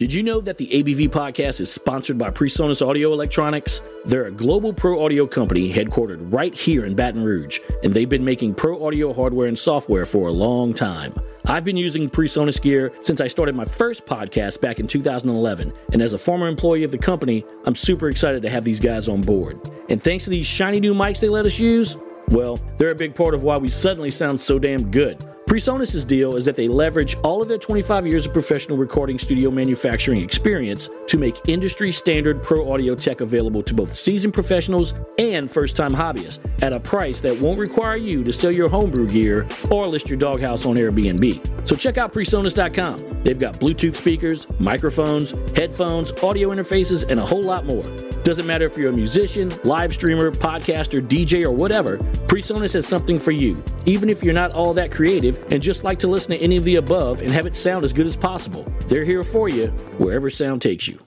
Did you know that the ABV podcast is sponsored by PreSonus Audio Electronics? They're a global pro audio company headquartered right here in Baton Rouge, and they've been making pro audio hardware and software for a long time. I've been using PreSonus gear since I started my first podcast back in 2011, and as a former employee of the company, I'm super excited to have these guys on board. And thanks to these shiny new mics they let us use, well, they're a big part of why we suddenly sound so damn good. PreSonus' deal is that they leverage all of their 25 years of professional recording studio manufacturing experience to make industry standard pro audio tech available to both seasoned professionals and first time hobbyists at a price that won't require you to sell your homebrew gear or list your doghouse on Airbnb. So check out PreSonus.com. They've got Bluetooth speakers, microphones, headphones, audio interfaces, and a whole lot more. Doesn't matter if you're a musician, live streamer, podcaster, DJ, or whatever, PreSonus has something for you. Even if you're not all that creative and just like to listen to any of the above and have it sound as good as possible, they're here for you wherever sound takes you.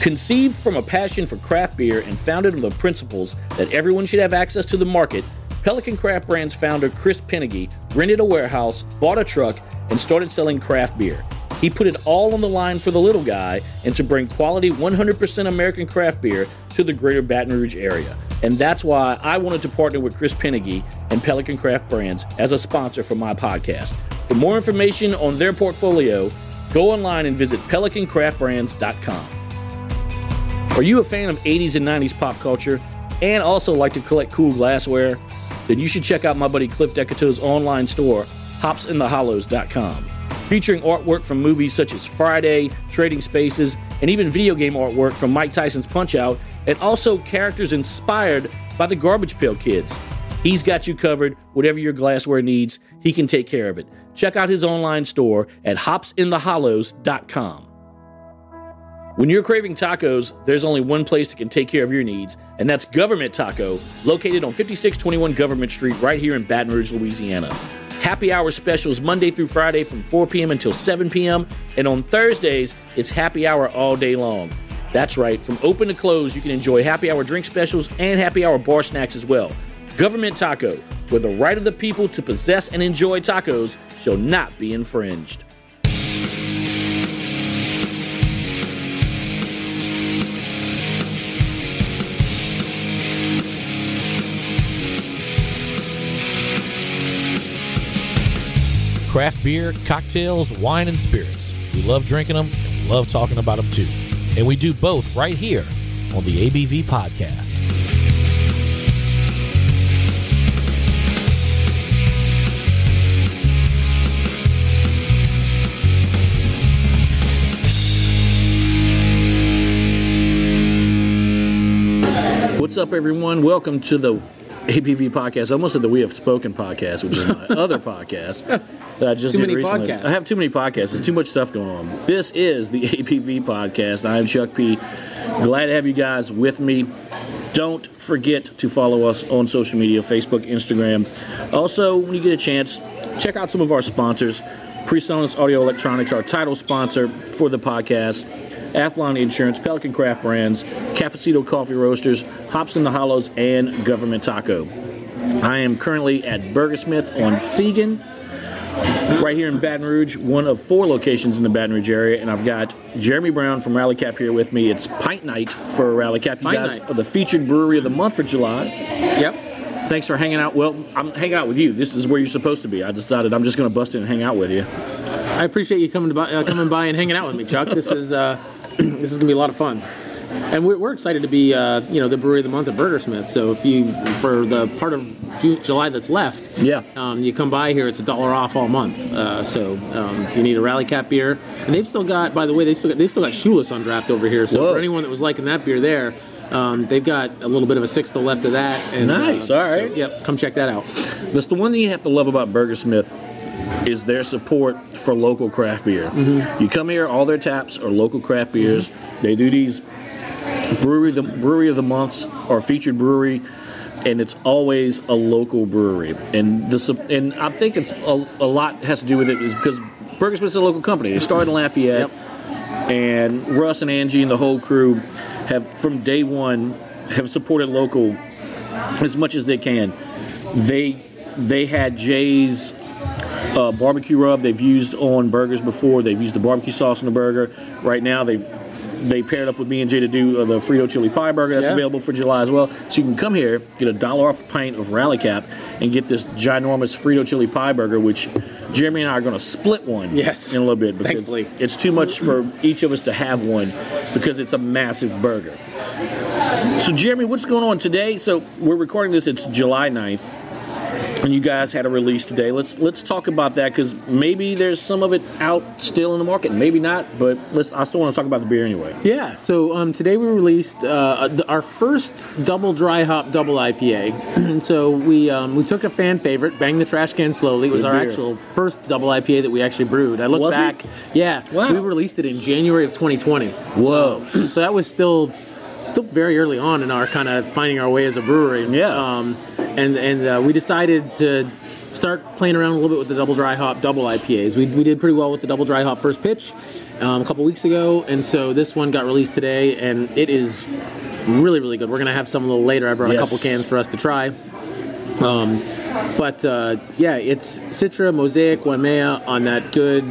Conceived from a passion for craft beer and founded on the principles that everyone should have access to the market, Pelican Craft Brands founder Chris Pennegy rented a warehouse, bought a truck, and started selling craft beer. He put it all on the line for the little guy and to bring quality 100% American craft beer to the greater Baton Rouge area. And that's why I wanted to partner with Chris Pennegy and Pelican Craft Brands as a sponsor for my podcast. For more information on their portfolio, go online and visit pelicancraftbrands.com. Are you a fan of 80s and 90s pop culture and also like to collect cool glassware? Then you should check out my buddy Cliff Decoteau's online store, hopsinthehollows.com, featuring artwork from movies such as Friday, Trading Spaces, and even video game artwork from Mike Tyson's Punch Out, and also characters inspired by the Garbage Pail Kids. He's got you covered. Whatever your glassware needs, he can take care of it. Check out his online store at hopsinthehollows.com. When you're craving tacos, there's only one place that can take care of your needs, and that's Government Taco, located on 5621 Government Street right here in Baton Rouge, Louisiana. Happy hour specials Monday through Friday from 4 p.m. until 7 p.m., and on Thursdays, it's happy hour all day long. That's right, from open to close, you can enjoy happy hour drink specials and happy hour bar snacks as well. Government Taco, where the right of the people to possess and enjoy tacos shall not be infringed. Craft beer, cocktails, wine, and spirits. We love drinking them and love talking about them too. And we do both right here on the ABV Podcast. What's up, everyone? Welcome to the ABV podcast. I almost said the We Have Spoken podcast, which is my other podcast that I just Too did many recently. podcasts. I have too many podcasts. There's too much stuff going on. This is the ABV podcast. I am Chuck P. Glad to have you guys with me. Don't forget to follow us on social media Facebook, Instagram. Also, when you get a chance, check out some of our sponsors. PreSonus Audio Electronics, our title sponsor for the podcast. Athlon Insurance, Pelican Craft Brands, Cafeciteaux Coffee Roasters, Hops in the Hollows, and Government Taco. I am currently at Burgersmith on Seigen, right here in Baton Rouge, one of four locations in the Baton Rouge area, and I've got Jeremy Brown from Rally Cap here with me. It's Pint Night for Rally Cap. You Pint guys Night. are the featured brewery of the month for July. Yep. Thanks for hanging out. Well, I'm hanging out with you. This is where you're supposed to be. I decided I'm just going to bust in and hang out with you. I appreciate you coming by, uh, coming by and hanging out with me, Chuck. This is uh, this is gonna be a lot of fun. and we're, we're excited to be, uh, you know, the brewery of the month at Burgersmith. So if you, for the part of Ju- July that's left, Yeah. um, you come by here, it's a dollar off all month. Uh, so um, you need a Rally Cap beer, and they've still got, by the way, they still got, they still got Shoeless on draft over here. So Whoa. for anyone that was liking that beer there. Um, they've got a little bit of a sixth left of that. And, Nice, uh, all right. so, yep, come check that out. That's the one thing you have to love about Burgersmith is their support for local craft beer. Mm-hmm. You come here, all their taps are local craft beers. Mm-hmm. They do these brewery the brewery of the months or featured brewery, and it's always a local brewery. And this and I think it's a, a lot has to do with it is because Burgersmith's a local company. They started in Lafayette, and Russ and Angie and the whole crew have from day one have supported local as much as they can. They they had Jay's uh, barbecue rub they've used on burgers before. They've used the barbecue sauce on the burger. Right now they they paired up with me and Jay to do uh, the Frito chili pie burger that's Yeah. available for July as well. So you can come here, get a dollar off a pint of Rally Cap, and get this ginormous Frito chili pie burger, which Jeremy and I are going to split one Yes. in a little bit because Thankfully. it's too much for each of us to have one because it's a massive burger. So, Jeremy, what's going on today? So, we're recording this. It's July 9th, and you guys had a release today. Let's let's talk about that because maybe there's some of it out still in the market, maybe not. But let's. I still want to talk about the beer anyway. Yeah, so um, today we released uh, the, our first double dry hop double IPA. and so we um, we took a fan favorite, Bang the Trash Can Slowly. It was Good our beer. actual first double IPA that we actually brewed. I look Was it? back, yeah, Wow. we released it in January of 2020. Whoa. so that was still still very early on in our kind of finding our way as a brewery. Yeah. Um, and and uh, we decided to start playing around a little bit with the double dry hop double IPAs. We, we did pretty well with the double dry hop first pitch um, a couple weeks ago, and so this one got released today, and it is really really good. We're gonna have some a little later. I brought Yes. a couple cans for us to try. Um, but uh, yeah, it's Citra, Mosaic, Waimea on that good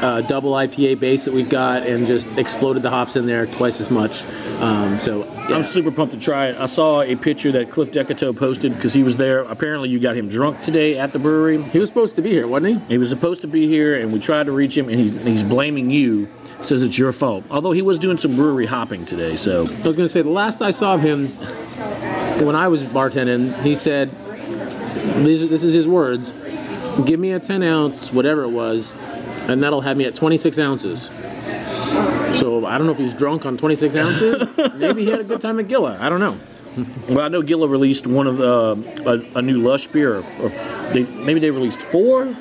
uh, double IPA base that we've got, and just exploded the hops in there twice as much. Um, so yeah. I'm super pumped to try it. I saw a picture that Cliff Decoteau posted because he was there. Apparently, you got him drunk today at the brewery. he was supposed to be here, wasn't he? He was supposed to be here, and we tried to reach him, and he's, he's blaming you. Says it's your fault. Although he was doing some brewery hopping today, so I was going to say the last I saw of him when I was bartending, he said, "These- "This is his words: Give me a 10 ounce, whatever it was, and that'll have me at 26 ounces." So I don't know if he's drunk on 26 ounces. Maybe he had a good time at Gilla. I don't know. Well, I know Gilla released one of the a, a new Lush beer, or, or they, maybe they released four.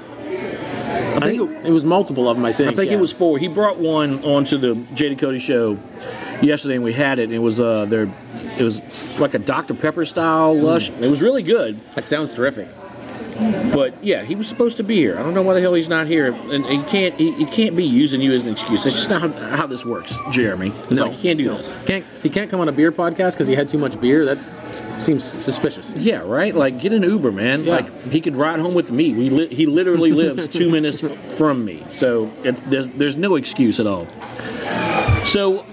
I think it, it was multiple of them. I think. I think yeah. it was four. He brought one onto the JD Cody show yesterday, and we had it. And it was uh, their, it was like a Dr Pepper style Lush. It was really good. That sounds terrific. But yeah, he was supposed to be here. I don't know why the hell he's not here, and he can't. He, he can't be using you as an excuse. That's just not how, how this works, Jeremy. It's No, like, you can't do no. this. Can't he can't come on a beer podcast because he had too much beer? That seems suspicious. Yeah, right. Like get an Uber, man. Yeah. Like he could ride home with me. We li- he literally lives two minutes from me, so it, there's there's no excuse at all. So,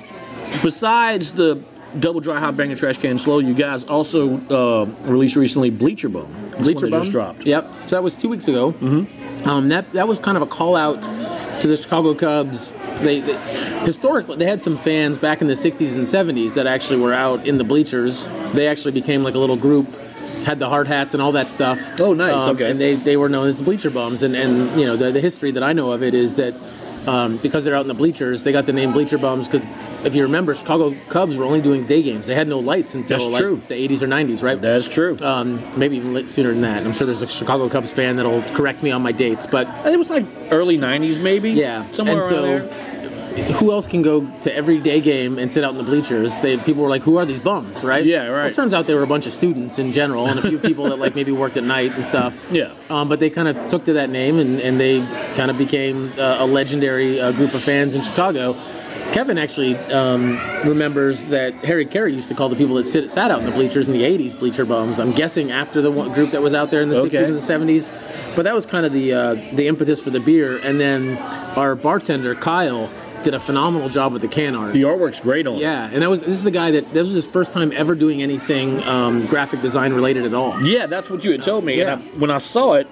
besides the double dry hop bang and trash can slow, you guys also uh, released recently Bleacher Bum. Bleacher Bum just dropped. Yep. So that was two weeks ago. Mm-hmm. Um, that that was kind of a call out to the Chicago Cubs. They, they historically they had some fans back in the '60s and '70s that actually were out in the bleachers. They actually became like a little group, had the hard hats and all that stuff. Oh, nice. Okay. And they, they were known as the Bleacher Bums. And and you know the, the history that I know of it is that um, because they're out in the bleachers, they got the name Bleacher Bums because. If you remember, Chicago Cubs were only doing day games. They had no lights until That's like true. the 80s or 90s, right? That's true. um, maybe even sooner than that. I'm sure there's a Chicago Cubs fan that'll correct me on my dates, but it was like early '90s, maybe. yeah, somewhere and around so, there. Who else can go to every day game and sit out in the bleachers? They people were like, "Who are these bums?" Right? Yeah, right. Well, it turns out they were a bunch of students in general, and a few people that like maybe worked at night and stuff. Yeah. Um, but they kind of took to that name, and, and they kind of became uh, a legendary uh, group of fans in Chicago. Kevin actually um, remembers that Harry Caray used to call the people that sit, sat out in the bleachers in the 80s bleacher bums. I'm guessing after the one group that was out there in the Okay. 60s and the 70s. But that was kind of the uh, the impetus for the beer. And then our bartender, Kyle, did a phenomenal job with the can art. The artwork's great on it. yeah, and that was this is a guy that this was his first time ever doing anything um, graphic design related at all. Yeah, that's what you had told me. Yeah. And I, when I saw it,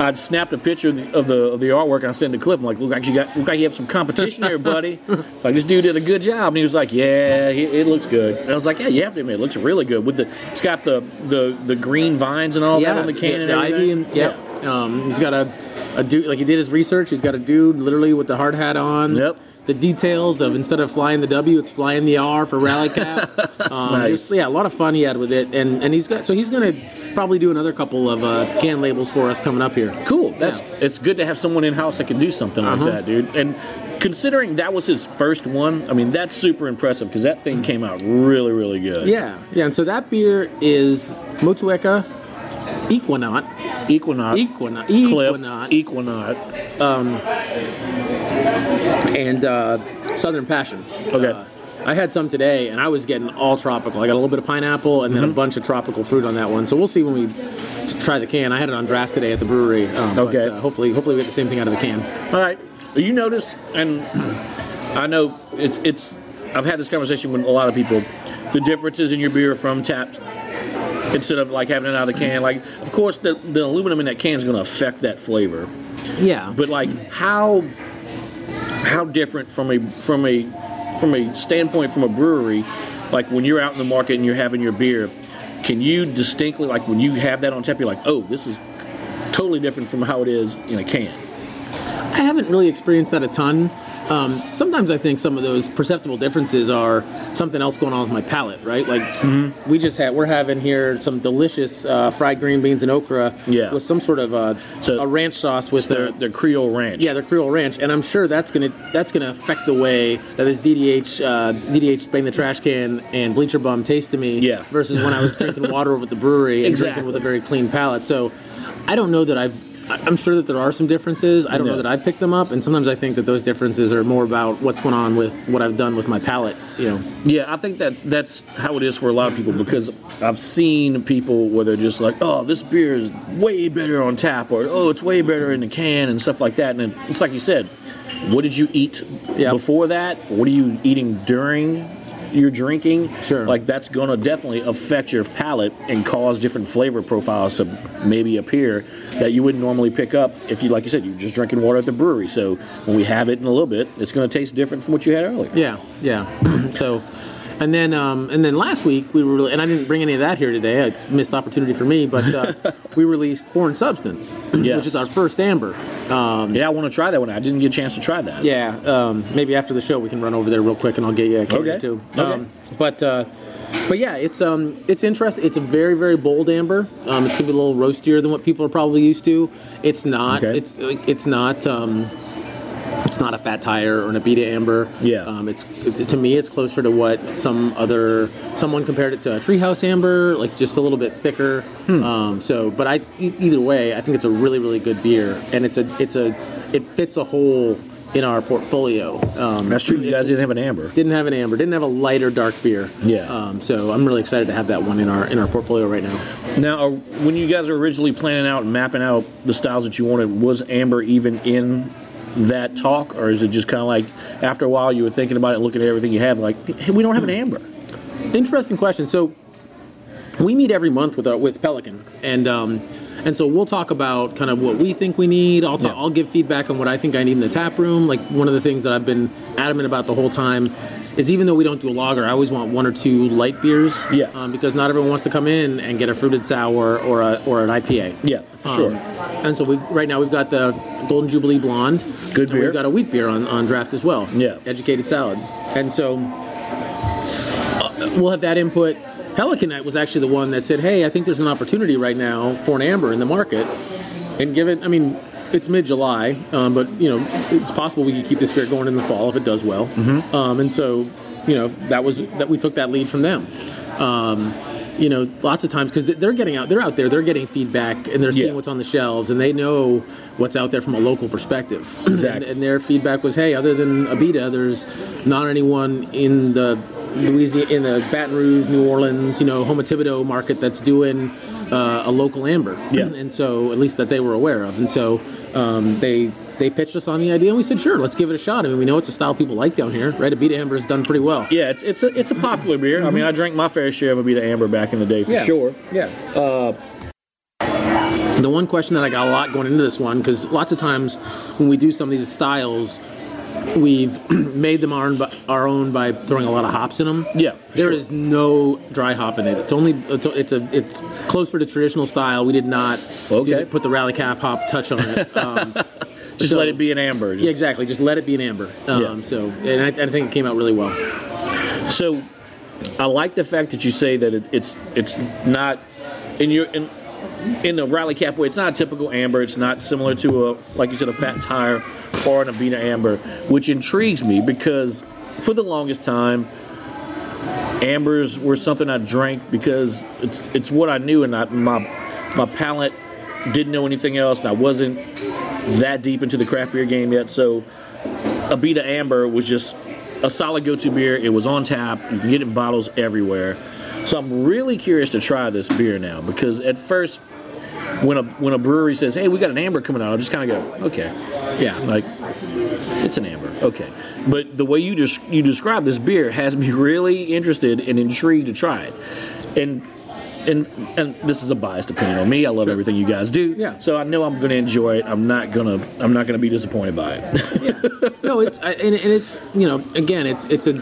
I'd snapped a picture of the of the, of the artwork and I sent the clip. I'm like, look like you got look like you have some competition here, buddy. It's like this dude did a good job, and he was like, yeah, he, it looks good. And I was like, yeah, you have to admit, it looks really good. With the it's got the the, the green vines and all that on the can and the ivy and yep. Um, he's got a, a dude like he did his research. He's got a dude literally with the hard hat on. Yep. The details of instead of flying the W, it's flying the R for rally cap. um, nice. just- yeah, a lot of fun he had with it, and and he's got so he's gonna probably do another couple of uh, can labels for us coming up here. Cool. That's it's good to have someone in house that can do something Uh-huh. like that, dude. And considering that was his first one, I mean that's super impressive because that thing came out really, really good. Yeah, yeah, and so that beer is Motueka Ekuanot. Ekuanot. Cliff, Ekuanot. Equinox. and uh, Southern Passion. Okay. Uh, I had some today, and I was getting all tropical. I got a little bit of pineapple and then Mm-hmm. a bunch of tropical fruit on that one. So we'll see when we try the can. I had it on draft today at the brewery. Um, but, Okay. uh, hopefully, hopefully we get the same thing out of the can. All right. You notice, and I know it's it's. I've had this conversation with a lot of people. The differences in your beer from tap instead of like having it out of the can. Like, of course, the the aluminum in that can is going to affect that flavor. Yeah, But like, how how different from a from a from a standpoint from a brewery, like when you're out in the market and you're having your beer, can you distinctly like when you have that on tap, you're like, oh, this is totally different from how it is in a can. I haven't really experienced that a ton. Um, sometimes I think some of those perceptible differences are something else going on with my palate, right? Like Mm-hmm. we just had, we're having here some delicious uh, fried green beans and okra Yeah. with some sort of uh, So- a ranch sauce with Their the their Creole Ranch. Yeah, the Creole Ranch, and I'm sure that's gonna that's gonna affect the way that this DDH uh, DDH bang the trash can and bleacher bum taste to me. Yeah. Versus when I was drinking water over at the brewery and Exactly. drinking with a very clean palate. So I don't know that I've. I'm sure that there are some differences. I don't Yeah. know that I picked them up, and sometimes I think that those differences are more about what's going on with what I've done with my palate. You know, Yeah, I think that that's how it is for a lot of people because I've seen people where they're just like, oh, this beer is way better on tap, or oh, it's way better in the can and stuff like that. And it's like you said, what did you eat before that? What are you eating during your drinking? Sure. Like that's going to definitely affect your palate and cause different flavor profiles to maybe appear that you wouldn't normally pick up if you, like you said, you're just drinking water at the brewery. So when we have it in a little bit, it's going to taste different from what you had earlier. Yeah, yeah. so, and then um, and then last week we were, and I didn't bring any of that here today. It's a missed opportunity for me, but uh, we released Foreign Substance, Yes. which is our first amber. Um, Yeah, I want to try that one. I didn't get a chance to try that. yeah, um, maybe after the show we can run over there real quick, and I'll get you a can Okay. too. Okay. Um, but uh, but yeah, it's um it's interesting. It's a very very bold amber. Um, it's gonna be a little roastier than what people are probably used to. It's not. Okay. It's it's not. Um, it's not a fat tire or an Abita amber. Yeah. Um, it's, it's to me, it's closer to what some other someone compared it to a treehouse amber, like just a little bit thicker. Hmm. Um, so, but I e- either way, I think it's a really really good beer, and it's a it's a it fits a hole in our portfolio. Um, That's true. You guys didn't have an amber. didn't have an amber, didn't have a lighter dark beer. Yeah. Um, so I'm really excited to have that one in our in our portfolio right now. Now, uh, when you guys were originally planning out and mapping out the styles that you wanted, was amber even in that talk, or is it just kind of like after a while you were thinking about it, and looking at everything you have, like, hey, we don't have an amber? Interesting question. So we meet every month with our, with Pelican, and um, and so we'll talk about kind of what we think we need. I'll talk, Yeah. I'll give feedback on what I think I need in the tap room. Like one of the things that I've been adamant about the whole time is even though we don't do a lager, I always want one or two light beers. Yeah. Um, because not everyone wants to come in and get a fruited sour or a or an IPA. Yeah, for Um, sure. And so we right now we've got the Golden Jubilee Blonde. Good and beer. We've got a wheat beer on, on draft as well. Yeah. Educated salad. And so uh, we'll have that input. Pelican was actually the one that said, "Hey, I think there's an opportunity right now for an amber in the market, and give it. I mean, it's mid-July, um, but you know, it's possible we could keep this beer going in the fall if it does well. Mm-hmm. Um, and so, you know, that was that we took that lead from them. Um, you know, lots of times because they're getting out, they're out there, they're getting feedback, and they're seeing Yeah. what's on the shelves, and they know what's out there from a local perspective. Exactly. and, and their feedback was, "Hey, other than Abita, there's not anyone in the Louisiana, in the Baton Rouge, New Orleans, you know, Houma Thibodaux market that's doing uh, a local amber." Yeah. and so at least that they were aware of, and so um, they. They pitched us on the idea, and we said, "Sure, let's give it a shot." I mean, we know it's a style people like down here, right? A Abita Amber has done pretty well. Yeah, it's it's a it's a popular beer. I mean, I drank my fair share of Abita Amber back in the day for Yeah. sure. Yeah. Uh, The the one question that I got a lot going into this one, because lots of times when we do some of these styles, we've made them our own, by, our own by throwing a lot of hops in them. Yeah, there sure. is no dry hop in it. It's only it's a, it's, a, it's close for the traditional style. We did not Okay. the- put the rally cap hop touch on it. Um, Just so- let it be an amber. Yeah, exactly. Just let it be an amber. Um, Yeah. So, and I, I think it came out really well. So, I like the fact that you say that it, it's it's not in your in, in the rally cap way. It's not a typical amber. It's not similar to a like you said a fat tire or an Abita amber, which intrigues me because for the longest time, ambers were something I drank because it's it's what I knew and I, my my palate didn't know anything else and I wasn't that deep into the craft beer game yet. So Abita Amber was just a solid go-to beer. It was on tap. You can get it in bottles everywhere. So I'm really curious to try this beer now because at first, when a when a brewery says, "Hey, we got an amber coming out," I just kind of go, "Okay, yeah, like it's an amber, okay." But the way you just you describe this beer has me really interested and intrigued to try it, and. And, and this is a biased opinion on me. I love everything you guys do. Yeah. So I know I'm going to enjoy it. I'm not gonna. I'm not gonna be disappointed by it. no, it's I, and, and it's you know again it's it's a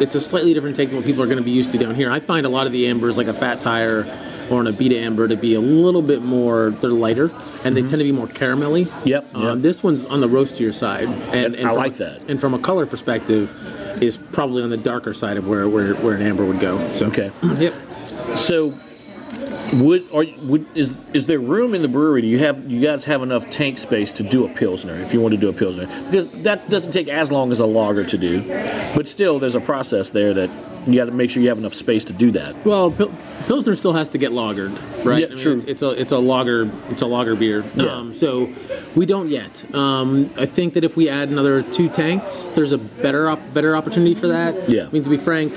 it's a slightly different take than what people are going to be used to down here. I find a lot of the ambers like a fat tire or a Abita amber to be a little bit more they're lighter and they tend to be more caramelly. Yep, Um, yep. This one's on the roastier side, and, And I from like a- that. And from a color perspective, is probably on the darker side of where where, where an amber would go. So Okay. yep. So, would or would is is there room in the brewery? Do you have you guys have enough tank space to do a pilsner if you want to do a pilsner? Because that doesn't take as long as a lager to do, but still there's a process there that you got to make sure you have enough space to do that. Well, Pil- Pilsner still has to get lagered, right? Yeah, true. It's, it's a it's a lager it's a lager beer. Yeah. Um, so we don't yet. Um, I think that if we add another two tanks, there's a better op- better opportunity for that. Yeah. I mean, to be frank,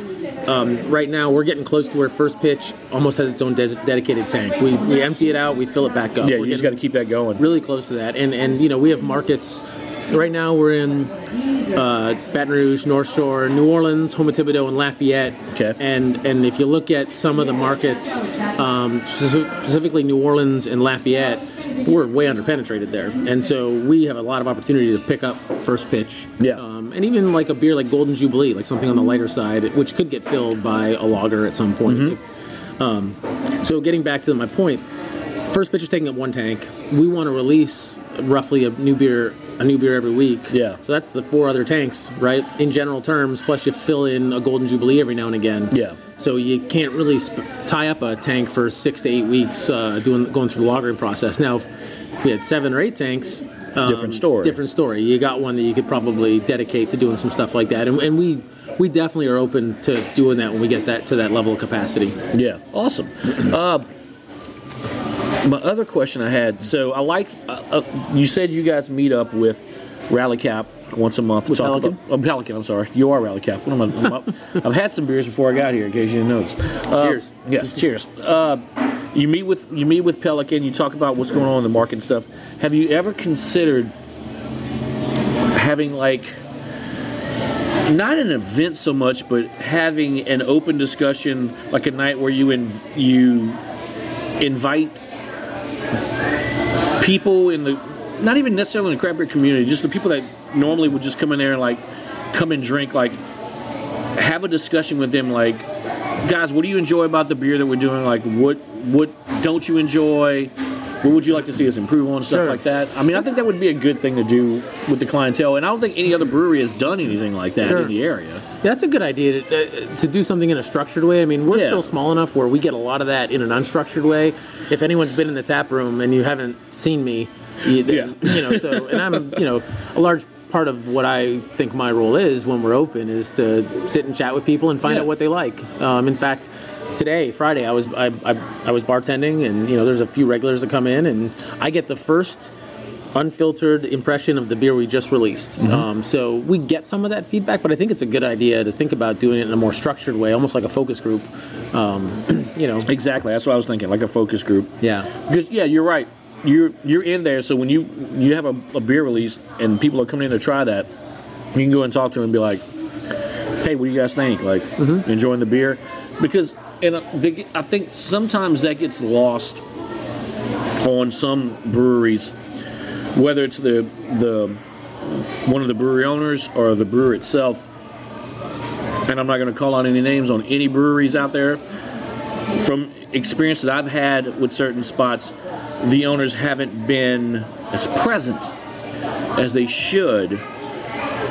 um, right now we're getting close to where first pitch almost has its own dedicated tank. We, we empty it out, we fill it back up. Yeah, We're you just got to keep that going. really close to that, and and you know we have markets. Right now we're in uh, Baton Rouge, North Shore, New Orleans, Houma Thibodaux, and Lafayette. Okay. And and if you look at some of the markets, um, specifically New Orleans and Lafayette, we're way underpenetrated there, and so we have a lot of opportunity to pick up first pitch. Yeah. Um, and even like a beer like Golden Jubilee, like something on the lighter side, which could get filled by a lager at some point. Mm-hmm. Um, so getting back to my point, first pitch is taking up one tank. We want to release roughly a new beer, a new beer every week. Yeah. So that's the four other tanks, right? In general terms, plus you fill in a Golden Jubilee every now and again. Yeah. So you can't really sp- tie up a tank for six to eight weeks uh, doing going through the lagering process. Now, if we had seven or eight tanks. um, Different story. Different story. You got one that you could probably dedicate to doing some stuff like that, and, and we we definitely are open to doing that when we get that to that level of capacity. Yeah, awesome. uh, my other question I had, so I like, uh, uh, you said you guys meet up with Rally Cap once a month. With talk Pelican? About, oh, Pelican, I'm sorry. You are Rally Cap. What am I, up- I've had some beers before I got here, in case you didn't notice. Uh, Cheers. Yes, cheers. Uh, you meet with you meet with Pelican. You talk about what's going on in the market and stuff. Have you ever considered having like not an event so much, but having an open discussion, like a night where you in, you invite people in the not even necessarily in the craft beer community, just the people that normally would just come in there and like come and drink, like have a discussion with them, like guys, what do you enjoy about the beer that we're doing? Like what what don't you enjoy? What would you like to see us improve on? Stuff Sure. like that. I mean, I think that would be a good thing to do with the clientele, and I don't think any other brewery has done anything like that Sure. in the area. That's a good idea to, uh, to do something in a structured way. I mean, we're Yeah. still small enough where we get a lot of that in an unstructured way. If anyone's been in the tap room and you haven't seen me, you, then, you know, so and I'm, you know, a large part of what I think my role is when we're open is to sit and chat with people and find Yeah. out what they like. Um, in fact, today, Friday, I was I, I, I was bartending, and you know, there's a few regulars that come in, and I get the first unfiltered impression of the beer we just released. Um, so we get some of that feedback, but I think it's a good idea to think about doing it in a more structured way, almost like a focus group. Um, you know, Exactly. That's what I was thinking, like a focus group. yeah. Because yeah, you're right. You're you're in there, so when you you have a, a beer release and people are coming in to try that, you can go and talk to them and be like, "Hey, what do you guys think? Like, Mm-hmm. enjoying the beer?" Because and uh, I think sometimes that gets lost on some breweries, whether it's the the one of the brewery owners or the brewer itself. And I'm not going to call out any names on any breweries out there. From experience that I've had with certain spots, the owners haven't been as present as they should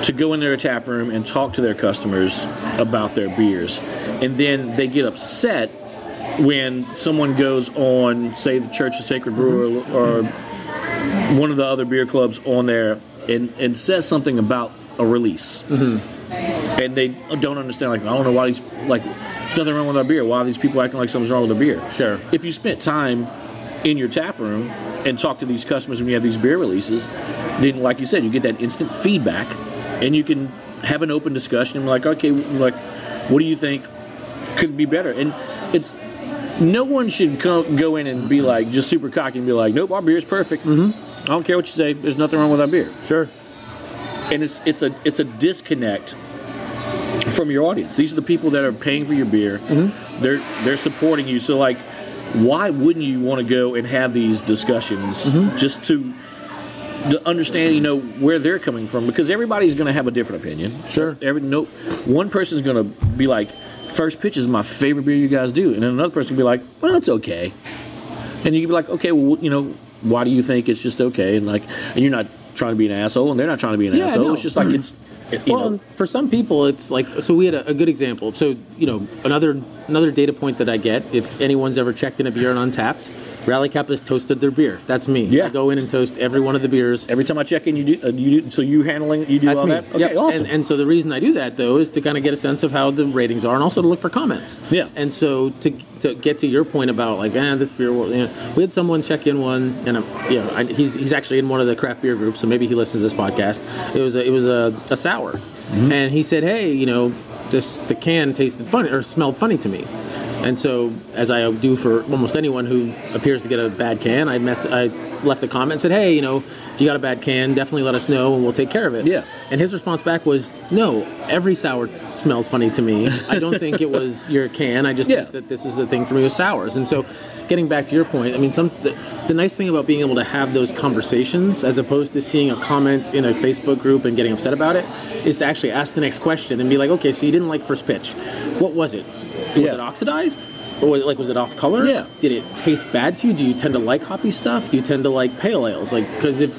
to go in their tap room and talk to their customers about their beers. And then they get upset when someone goes on, say, the Church of Sacred Brewer mm-hmm. or one of the other beer clubs on there and, and says something about a release. And they don't understand, like, I don't know why these, like, nothing wrong with our beer. Why are these people acting like something's wrong with their beer? Sure. If you spent time in your tap room and talk to these customers when you have these beer releases, then, like you said, you get that instant feedback and you can have an open discussion and be like, okay, like, what do you think could be better? And it's no one should co- go in and be like just super cocky and be like, nope, our beer's perfect. Mm-hmm. I don't care what you say. There's nothing wrong with our beer. Sure. And it's it's a it's a disconnect from your audience. These are the people that are paying for your beer. Mm-hmm. They're they're supporting you. So like, why wouldn't you want to go and have these discussions mm-hmm. just to to understand, you know, where they're coming from? Because everybody's going to have a different opinion. Sure. Every no, one person's going to be like, first pitch is my favorite beer you guys do, and then another person will be like, well, it's okay. And you can be like, okay, well, you know, why do you think it's just okay? And like, and you're not trying to be an asshole, and they're not trying to be an Yeah, asshole. It's just like it's, you well, know, for some people, it's like so. We had a, a good example. So you know, another another data point that I get if anyone's ever checked in a beer on Untappd, Rally Cap has toasted their beer. That's me. Yeah. I go in and toast every one of the beers. every time I check in, you do, uh, you do. So you handling, you do That's all me. that. Okay, Yep. awesome. And, and so the reason I do that though is to kind of get a sense of how the ratings are, and also to look for comments. Yeah. And so to to get to your point about like, eh, this beer. You know, we had someone check in one, and um, you know, I, he's he's actually in one of the craft beer groups, so maybe he listens to this podcast. It was a, it was a, a sour, Mm-hmm. and he said, hey, you know, this the can tasted funny or smelled funny to me. And so, as I do for almost anyone who appears to get a bad can, I mess, I left a comment and said, "Hey, you know, if you got a bad can, definitely let us know and we'll take care of it." Yeah. And his response back was, "No, every sour smells funny to me. I don't think it was your can. I just Yeah. think that this is the thing for me with sours." And so, getting back to your point, I mean, some the, the nice thing about being able to have those conversations, as opposed to seeing a comment in a Facebook group and getting upset about it, is to actually ask the next question and be like, "Okay, so you didn't like first pitch. What was it? Was Yeah. it oxidized?" Or was it, like was it off color? Yeah. Did it taste bad to you? Do you tend to like hoppy stuff? Do you tend to like pale ales? Like because if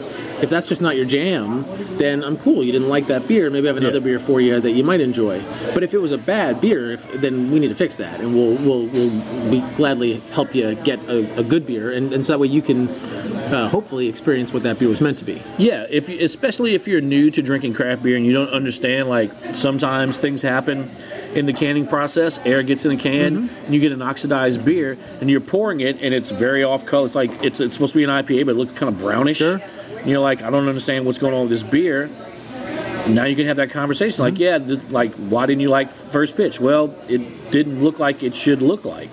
if that's just not your jam, then I'm cool. You didn't like that beer. Maybe I have another Yeah. beer for you that you might enjoy. But if it was a bad beer, if, then we need to fix that, and we'll we'll, we'll be gladly help you get a, a good beer, and, and so that way you can uh, hopefully experience what that beer was meant to be. Yeah, if especially if you're new to drinking craft beer and you don't understand, like sometimes things happen in the canning process. Air gets in a can, and you get an oxidized beer, and you're pouring it, and it's very off color. It's like it's, it's supposed to be an IPA, but it looks kind of brownish. Sure. And you're like, I don't understand what's going on with this beer. Now you can have that conversation, like, mm-hmm. yeah, th- like, why didn't you like first pitch? Well, it didn't look like it should look like.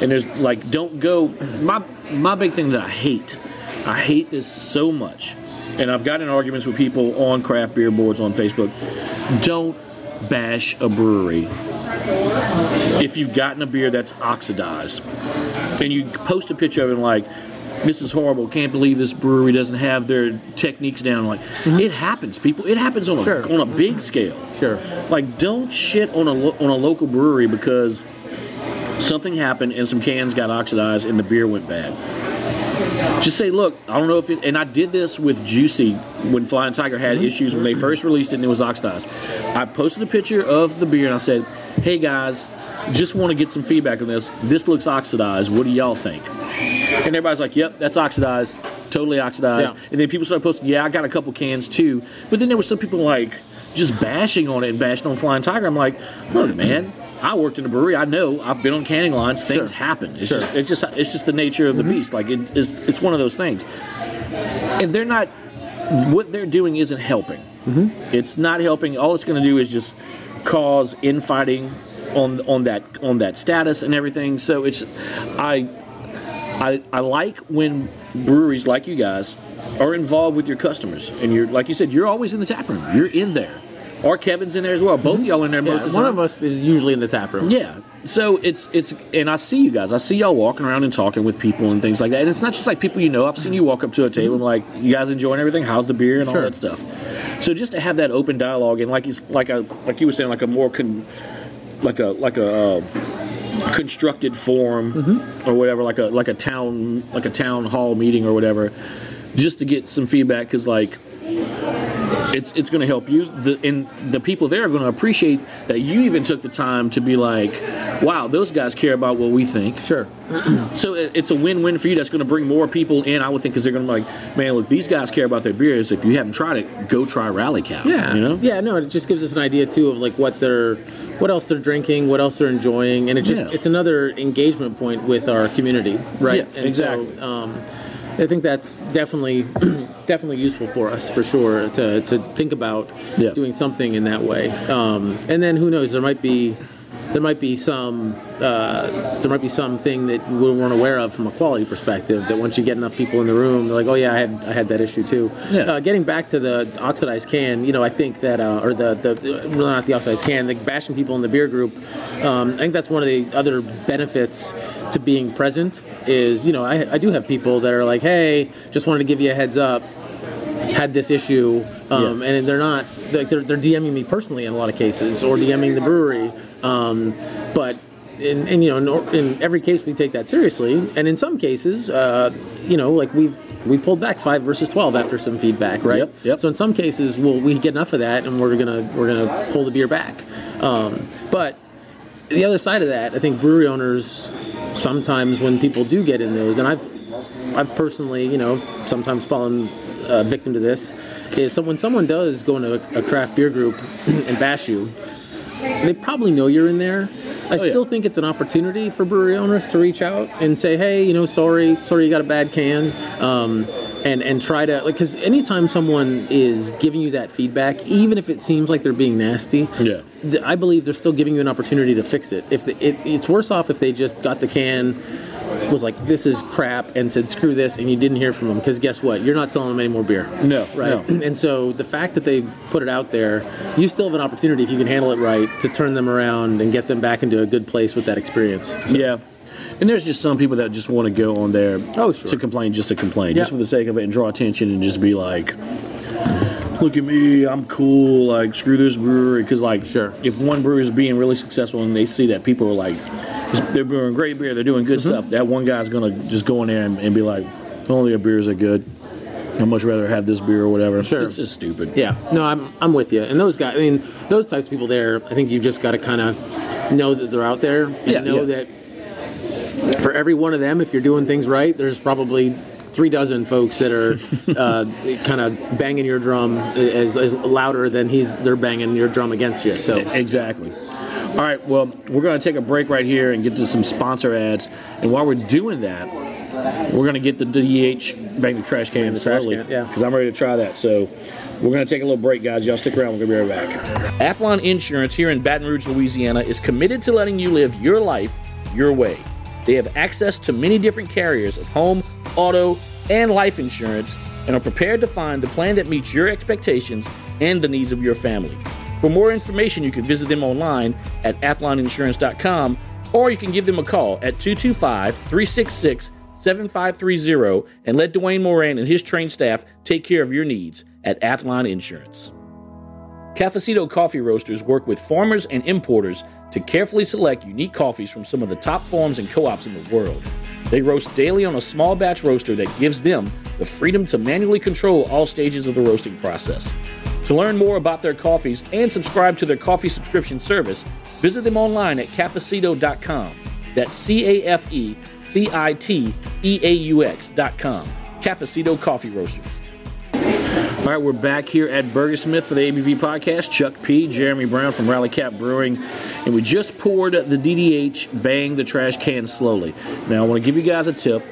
And there's like, don't go. My my big thing that I hate, I hate this so much, and I've gotten arguments with people on craft beer boards on Facebook. Don't bash a brewery if you've gotten a beer that's oxidized, and you post a picture of it and like. This is horrible. Can't believe this brewery doesn't have their techniques down. Like mm-hmm. it happens, people. It happens on a Sure. on a big scale. Sure. Like, don't shit on a lo- on a local brewery because something happened and some cans got oxidized and the beer went bad. Just say, look, I don't know if it. And I did this with Juicy when Flying Tiger had mm-hmm. issues when they first released it and it was oxidized. I posted a picture of the beer and I said, hey guys, just want to get some feedback on this. This looks oxidized. What do y'all think? And everybody's like, yep, that's oxidized, totally oxidized. Yeah. And then people started posting, yeah, I got a couple cans too. But then there were some people like just bashing on it and bashing on Flying Tiger. I'm like, look, man, I worked in a brewery. I know. I've been on canning lines. Things Sure. happen. It's Sure. just, it's just, it's just the nature of the mm-hmm. beast. Like it is, it's one of those things. And they're not. What they're doing isn't helping. Mm-hmm. It's not helping. All it's going to do is just cause infighting on on that on that status and everything. So it's, I I, I like when breweries like you guys are involved with your customers, and you're like you said, you're always in the tap room. You're in there, or Kevin's in there as well. Both mm-hmm. y'all in there most of the time. one of us is usually in the tap room. Yeah. so it's it's and I see you guys. I see y'all walking around and talking with people and things like that. And it's not just like people you know. I've seen you walk up to a table and like, you guys enjoying everything? How's the beer and all that stuff. So just to have that open dialogue and like he's like a like you were saying like a more con, like a like a uh, constructed forum or whatever like a like a town like a town hall meeting or whatever, just to get some feedback because like it's it's going to help you. The and the people there are going to appreciate that you even took the time to be like, wow, those guys care about what we think. Sure. So it- it's a win-win for you. That's going to bring more people in. I would think because they're going to be like, man, look, these guys care about their beers. If you haven't tried it, go try Rally Cow. Yeah. you know. Yeah. No, it just gives us an idea too of like what they're, what else they're drinking, what else they're enjoying, and it just Yeah. it's another engagement point with our community, right? Yeah, and exactly. So, um, I think that's definitely definitely useful for us for sure to, to think about Yeah. doing something in that way. Um, and then who knows? There might be there might be some uh, there might be something that we weren't aware of from a quality perspective. That once you get enough people in the room, they're like, oh yeah, I had I had that issue too. Yeah. Uh, getting back to the oxidized can, you know, I think that uh, or the the well, not the oxidized can, the bashing people in the beer group. Um, I think that's one of the other benefits to being present is you know I, I do have people that are like, hey, just wanted to give you a heads up had this issue, um, and they're not like they're, they're DMing me personally in a lot of cases, or DMing the brewery. Um, but in, in you know in, in every case we take that seriously, and in some cases, uh, you know, like we we pulled back five versus twelve after some feedback, right? Yep, yep. So in some cases, we'll we get enough of that, and we're gonna we're gonna pull the beer back. Um, but the other side of that, I think brewery owners sometimes when people do get in those, and I've I've personally, you know, sometimes fallen uh, victim to this, is some, when someone does go into a, a craft beer group and bash you, they probably know you're in there. I Oh, yeah. still think it's an opportunity for brewery owners to reach out and say, hey, you know, sorry, sorry you got a bad can. Um, and, and try to like because anytime someone is giving you that feedback, even if it seems like they're being nasty, Yeah. th- I believe they're still giving you an opportunity to fix it. If the, it, it's worse off if they just got the can, was like this is crap, and said screw this, and you didn't hear from them because guess what? You're not selling them any more beer. No, right. no. And so the fact that they put it out there, you still have an opportunity if you can handle it right to turn them around and get them back into a good place with that experience. So- Yeah. And there's just some people that just want to go on there Oh, sure. to complain just to complain, just for the sake of it and draw attention and just be like, look at me, I'm cool, like, screw this brewery. Because, like, Sure. if one brewery is being really successful and they see that people are like, they're brewing great beer, they're doing good Mm-hmm. stuff, that one guy's going to just go in there and, and be like, only their beers are good. I'd much rather have this beer or whatever. Sure. It's just stupid. Yeah, no, I'm I'm with you. And those guys, I mean, those types of people there, I think you've just got to kind of know that they're out there and Yeah, know yeah. that for every one of them, if you're doing things right, there's probably three dozen folks that are uh, kind of banging your drum as, as louder than he's they're banging your drum against you. So Exactly. All right, well, we're going to take a break right here and get to some sponsor ads. And while we're doing that, we're going to get the DH Bang the Trash Can the trash slowly. can, yeah. Because I'm ready to try that. So we're going to take a little break, guys. Y'all stick around. We're going to be right back. Athlon Insurance here in Baton Rouge, Louisiana is committed to letting you live your life your way. They have access to many different carriers of home, auto, and life insurance and are prepared to find the plan that meets your expectations and the needs of your family. For more information, you can visit them online at athloninsurance.com or you can give them a call at 225 366 7530 and let Dwayne Moran and his trained staff take care of your needs at Athlon Insurance. Cafeciteaux Coffee Roasters work with farmers and importers to carefully select unique coffees from some of the top farms and co ops in the world. They roast daily on a small batch roaster that gives them the freedom to manually control all stages of the roasting process. To learn more about their coffees and subscribe to their coffee subscription service, visit them online at cafeciteaux.com. That's C A F E C I T E A U X.com. Cafeciteaux Coffee Roasters. All right, we're back here at Burgersmith for the ABV podcast. Chuck P, Jeremy Brown from Rally Cap Brewing, and we just poured the DDH Bang the Trash Can Slowly. Now, I want to give you guys a tip.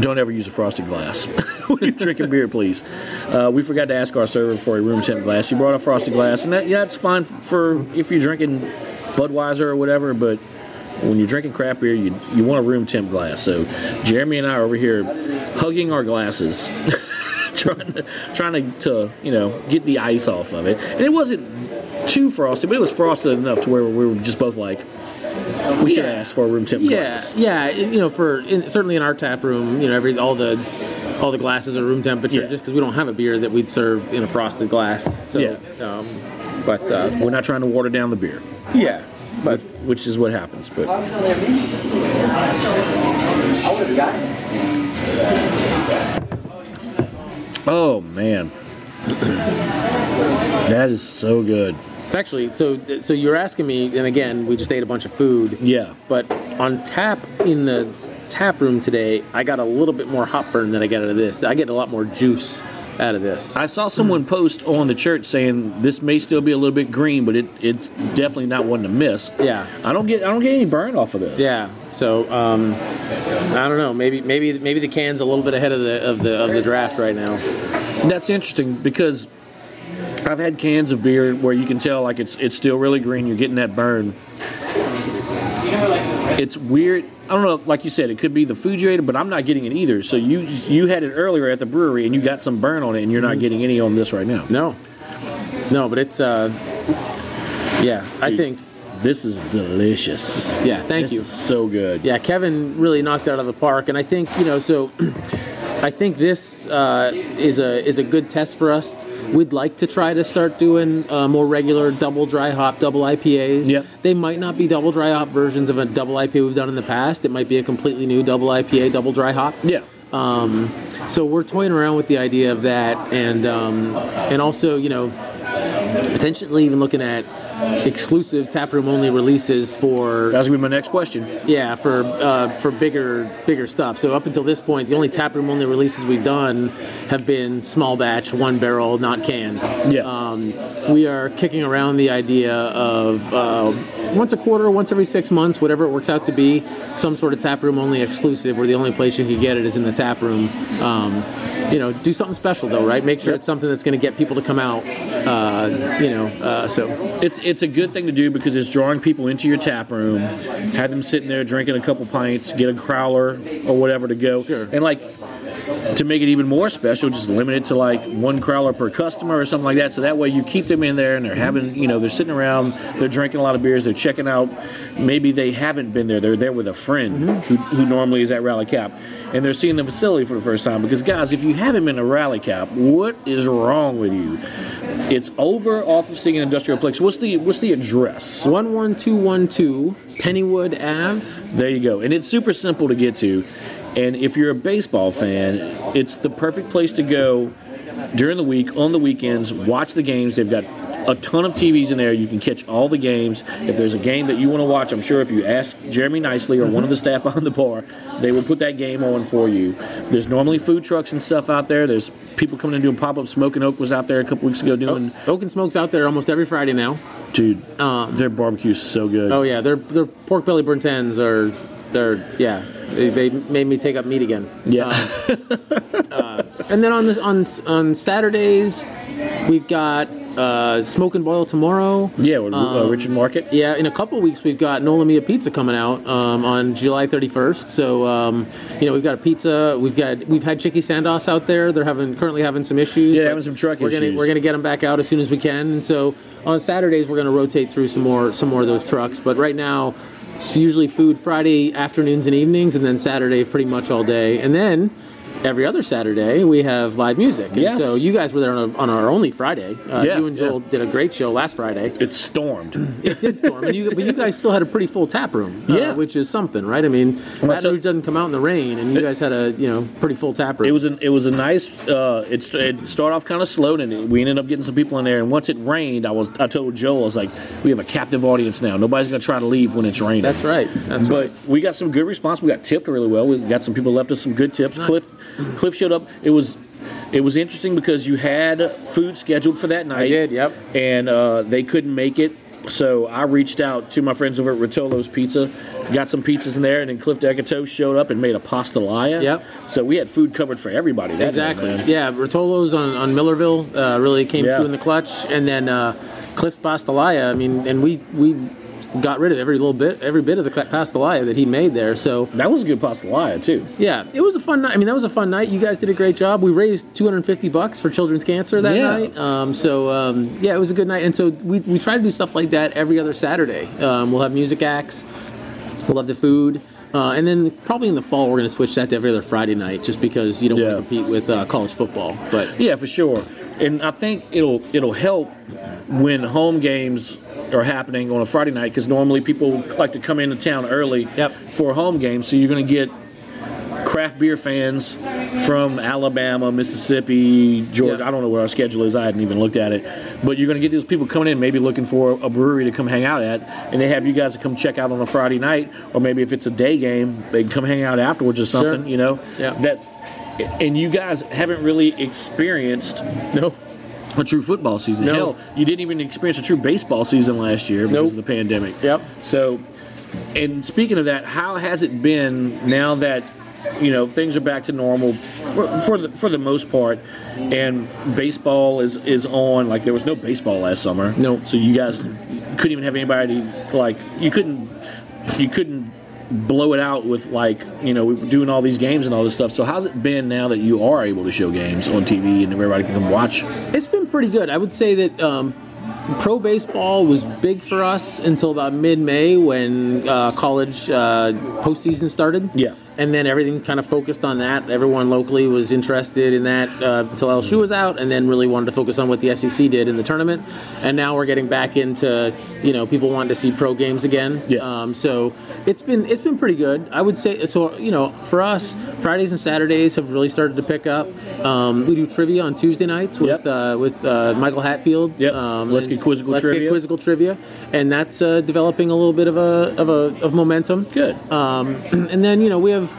Don't ever use a frosted glass you're drinking beer, please. Uh, we forgot to ask our server for a room temp glass. He brought a frosted glass, and that, yeah, it's fine for if you're drinking Budweiser or whatever, but when you're drinking crap beer, you, you want a room temp glass. So, Jeremy and I are over here hugging our glasses. trying to trying to, to you know get the ice off of it, and it wasn't too frosted, but it was frosted enough to where we were just both like, We should Yeah. ask for room temp Yeah, glass. yeah. You know, for in, certainly in our tap room, you know, every all the all the glasses are room temperature, Yeah. just because we don't have a beer that we'd serve in a frosted glass. So, Yeah. um, but uh, We're not trying to water down the beer, yeah, but which is what happens. But oh man, that is so good. It's actually so. So you're asking me, and again, we just ate a bunch of food. Yeah. But on tap in the tap room today, I got a little bit more hot burn than I get out of this. I get a lot more juice out of this. I saw someone post on the church saying this may still be a little bit green, but it, it's definitely not one to miss. Yeah. I don't get I don't get any burn off of this. Yeah. So um, I don't know. Maybe maybe maybe the can's a little bit ahead of the of the of the draft right now. That's interesting because I've had cans of beer where you can tell like it's it's still really green. You're getting that burn. It's weird. I don't know. Like you said, it could be the food you ate, but I'm not getting it either. So you you had it earlier at the brewery and you got some burn on it, and you're not getting any on this right now. No. No, but it's uh, yeah. I Dude. think This is delicious. yeah. Thank This you. is so good. Yeah, Kevin really knocked it out of the park, and I think you know. So, I think this uh, is a is a good test for us. We'd like to try to start doing uh, more regular double dry hop, double IPAs. Yep. They might not be double dry hop versions of a double IPA we've done in the past. It might be a completely new double IPA, double dry hop. Yeah. Um, so we're toying around with the idea of that, and um, and also you know potentially even looking at exclusive taproom only releases for That's gonna be my next question. yeah, for uh, for bigger bigger stuff. So up until this point, the only taproom only releases we've done have been small batch, one barrel, not canned. Yeah. Um, we are kicking around the idea of uh, once a quarter, once every six months, whatever it works out to be, some sort of taproom only exclusive, where the only place you can get it is in the tap room. Um, you know, do something special though, right? Make sure it's something that's going to get people to come out. Uh, you know, uh, so It's it's a good thing to do because it's drawing people into your tap room, have them sitting there drinking a couple pints, get a crowler or whatever to go, Sure. and like to make it even more special, just limit it to like one crowler per customer or something like that. So that way you keep them in there and they're having, you know, they're sitting around, they're drinking a lot of beers, they're checking out. Maybe they haven't been there, they're there with a friend mm-hmm. who, who normally is at Rally Cap, and they're seeing the facility for the first time. Because guys, if you haven't been to Rally Cap, what is wrong with you? It's over off of Seigen Industrial Plex. What's the what's the address? one one two one two Pennywood Ave. There you go. And it's super simple to get to. And if you're a baseball fan, it's the perfect place to go during the week, on the weekends, watch the games. They've got a ton of TVs in there. You can catch all the games. If there's a game that you want to watch, I'm sure if you ask Jeremy Nicely or one of the staff behind the bar, they will put that game on for you. There's normally food trucks and stuff out there. There's people coming in doing pop up. Smoke and Oak was out there a couple weeks ago doing. Oak and Smoke's out there almost every Friday now. Dude, their barbecue's so good. Oh yeah, their their pork belly burnt ends are they're yeah they, they made me take up meat again. Yeah. Uh, and then on the, on on Saturdays we've got uh, smoke and boil tomorrow. yeah, with, uh, Richard Market. Yeah, in a couple weeks we've got Nola Mia Pizza coming out um, on July 31st. So um, you know we've got a pizza. We've got we've had Chicky Sandos out there. They're having currently having some issues. Yeah, having some truck we're Gonna, issues. we're gonna get them back out as soon as we can. And so on Saturdays we're gonna rotate through some more some more of those trucks. But right now it's usually food Friday afternoons and evenings, and then Saturday pretty much all day. And then every other Saturday we have live music. And Yes. so you guys were there on, a, on our only Friday. Uh, Yeah, you and Joel yeah. did a great show last Friday. It stormed. It did storm, and you, but you guys still had a pretty full tap room, uh, Yeah. which is something, right? I mean, Well, that doesn't come out in the rain, and you guys had a you know pretty full tap room. It was an, it was a nice. Uh, it, it started off kind of slow, and it- we ended up getting some people in there. And once it rained, I was I told Joel I was like, we have a captive audience now. Nobody's gonna try to leave when it's raining. that's right. That's but right. we got some good response. We got tipped really well. We got some people left us some good tips. Cliff Cliff showed up. It was it was interesting because you had food scheduled for that night. I did, yep. And uh, they couldn't make it. So I reached out to my friends over at Rotolo's Pizza, got some pizzas in there, and then Cliff Decoteau showed up and made a pastalaya. Yep. So we had food covered for everybody. That Exactly. Night, yeah, Rotolo's on, on Millerville uh, really came Yeah. through in the clutch, and then uh, Cliff's Pastalaya. I mean, and we we got rid of every little bit, every bit of the pastalaya that he made there. So That was a good pastalaya too. yeah, it was a fun night. I mean, that was a fun night. You guys did a great job. We raised 250 bucks for children's cancer that Yeah. night. Um, so um, yeah, it was a good night. And so we, we try to do stuff like that every other Saturday. Um, we'll have music acts. We'll have the food. Uh, and then probably in the fall we're going to switch that to every other Friday night, just because you don't Yeah. want to compete with uh, college football. But Yeah, for sure. And I think it'll it'll help when home games are happening on a Friday night because normally people like to come into town early Yep. for a home game. So you're going to get craft beer fans from Alabama, Mississippi, Georgia. Yeah. I don't know what our schedule is. I hadn't even looked at it. But you're going to get these people coming in, maybe looking for a brewery to come hang out at, and they have you guys to come check out on a Friday night, or maybe if it's a day game, they can come hang out afterwards or something. You know, Yeah. that. And you guys haven't really experienced no, a true football season. No. Hell, you didn't even experience a true baseball season last year because Nope. of the pandemic. Yep. So, and speaking of that, how has it been now that you know things are back to normal for, for the for the most part, and baseball is is on? Like there was no baseball last summer. Nope. So you guys couldn't even have anybody like you couldn't you couldn't blow it out with like you know doing all these games and all this stuff. So how's it been now that you are able to show games on TV and everybody can come watch? It's been pretty good. I would say that um, pro baseball was big for us until about mid-May when uh, college uh, postseason started. Yeah. And then everything kind of focused on that. Everyone locally was interested in that uh, until LSU was out, and then really wanted to focus on what the SEC did in the tournament. And now we're getting back into, you know, people wanting to see pro games again. Yeah. Um, so it's been it's been pretty good. I would say so. You know, for us, Fridays and Saturdays have really started to pick up. Um, we do trivia on Tuesday nights with Yep. uh, with uh, Michael Hatfield. Yep. Um, Let's Get Quizzical Let's Trivia. Get Quizzical trivia, and that's uh, developing a little bit of a of a of momentum. Good. Um, and then you know we have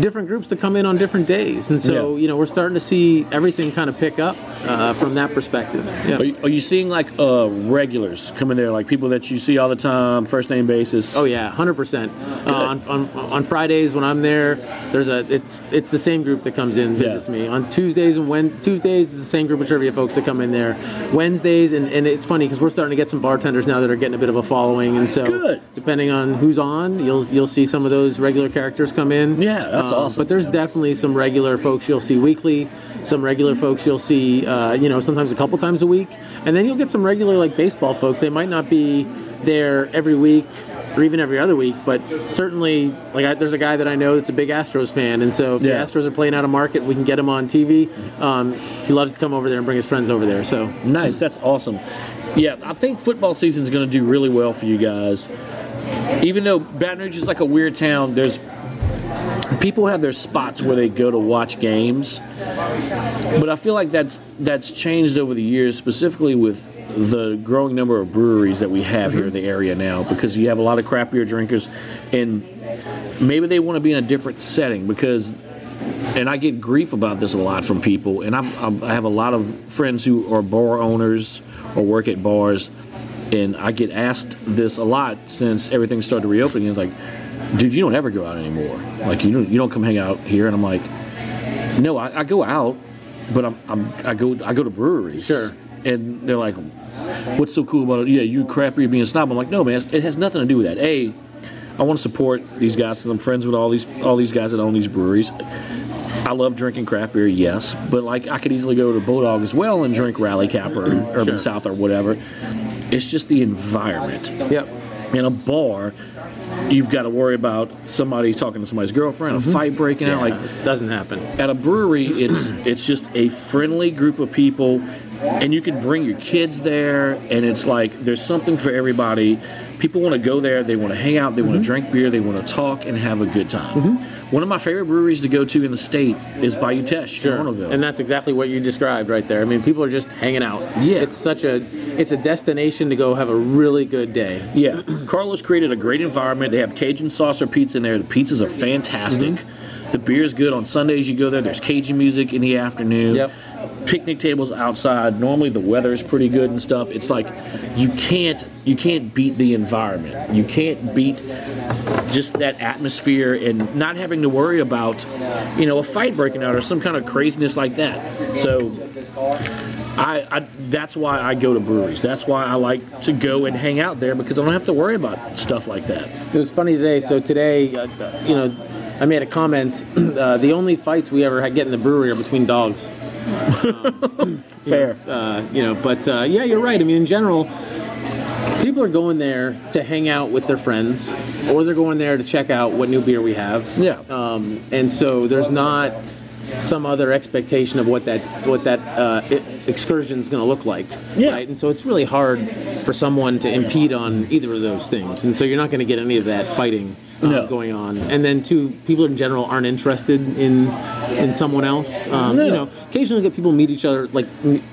different groups that come in on different days, and so Yeah. you know we're starting to see everything kind of pick up uh, from that perspective. Yeah. Are you, are you seeing like uh, regulars coming there, like people that you see all the time, first name basis? Oh yeah, hundred percent. Uh, on, on on Fridays when I'm there, there's a it's it's the same group that comes in visits Yeah. me. On Tuesdays and Wednesdays, Tuesdays is the same group of trivia folks that come in there. Wednesdays and, and it's funny because we're starting to get some bartenders now that are getting a bit of a following, and so Good. depending on who's on, you'll you'll see some of those regular characters come in. Yeah, that's Um, awesome. But there's definitely some regular folks you'll see weekly. Some regular folks you'll see, uh, you know, sometimes a couple times a week, and then you'll get some regular like baseball folks. They might not be there every week or even every other week, but certainly, like I, there's a guy that I know that's a big Astros fan, and so if Yeah. the Astros are playing out of market, we can get him on TV. Um, he loves to come over there and bring his friends over there. So Nice, that's awesome. Yeah, I think football season is going to do really well for you guys. Even though Baton Rouge is like a weird town, there's people have their spots where they go to watch games. But I feel like that's that's changed over the years, specifically with the growing number of breweries that we have here in the area now, because you have a lot of craft beer drinkers, and maybe they want to be in a different setting because and I get grief about this a lot from people. And I'm, I'm, I have a lot of friends who are bar owners or work at bars, and I get asked this a lot since everything started reopening. it's like, dude, you don't ever go out anymore. Like you don't you don't come hang out here. And I'm like, no, I, I go out, but I'm, I'm I go I go to breweries. Sure. And they're like, what's so cool about it? Yeah, you crap, you're being a snob. I'm like, no, man, it has nothing to do with that. A, I want to support these guys because I'm friends with all these all these guys that own these breweries. I love drinking craft beer, yes, but like I could easily go to Bulldog as well and drink Rally Cap or Urban Sure. South or whatever. It's just the environment. yep. In a bar, you've got to worry about somebody talking to somebody's girlfriend, a mm-hmm. fight breaking out. Like it doesn't happen. at a brewery, it's it's just a friendly group of people, and you can bring your kids there, and it's like there's something for everybody. People want to go there, they want to hang out, they want to mm-hmm. drink beer, they want to talk and have a good time. Mm-hmm. One of my favorite breweries to go to in the state is Bayou Teche in Arnaudville. And that's exactly what you described right there. I mean, people are just hanging out. Yeah. It's such a it's a destination to go have a really good day. Yeah, Karlos created a great environment. They have Cajun saucer pizza in there. The pizzas are fantastic. Mm-hmm. The beer is good. On Sundays, you go there. There's Cajun music in the afternoon. Yep. Picnic tables outside. Normally, the weather is pretty good and stuff. It's like you can't you can't beat the environment. You can't beat just that atmosphere and not having to worry about you know a fight breaking out or some kind of craziness like that. So I, I that's why I go to breweries. That's why I like to go and hang out there because I don't have to worry about stuff like that. It was funny today. So today, uh, you know, I made a comment. Uh, the only fights we ever had get in the brewery are between dogs. Fair. Uh, you know, but uh, yeah, you're right. I mean, in general, people are going there to hang out with their friends, or they're going there to check out what new beer we have. Yeah. Um, and so there's not some other expectation of what that what that uh, excursion is going to look like. Yeah. Right. And so it's really hard for someone to impede on either of those things, and so you're not going to get any of that fighting. um, No. going on, and then two people in general aren't interested in in someone else. Um, You know, occasionally get people meet each other, like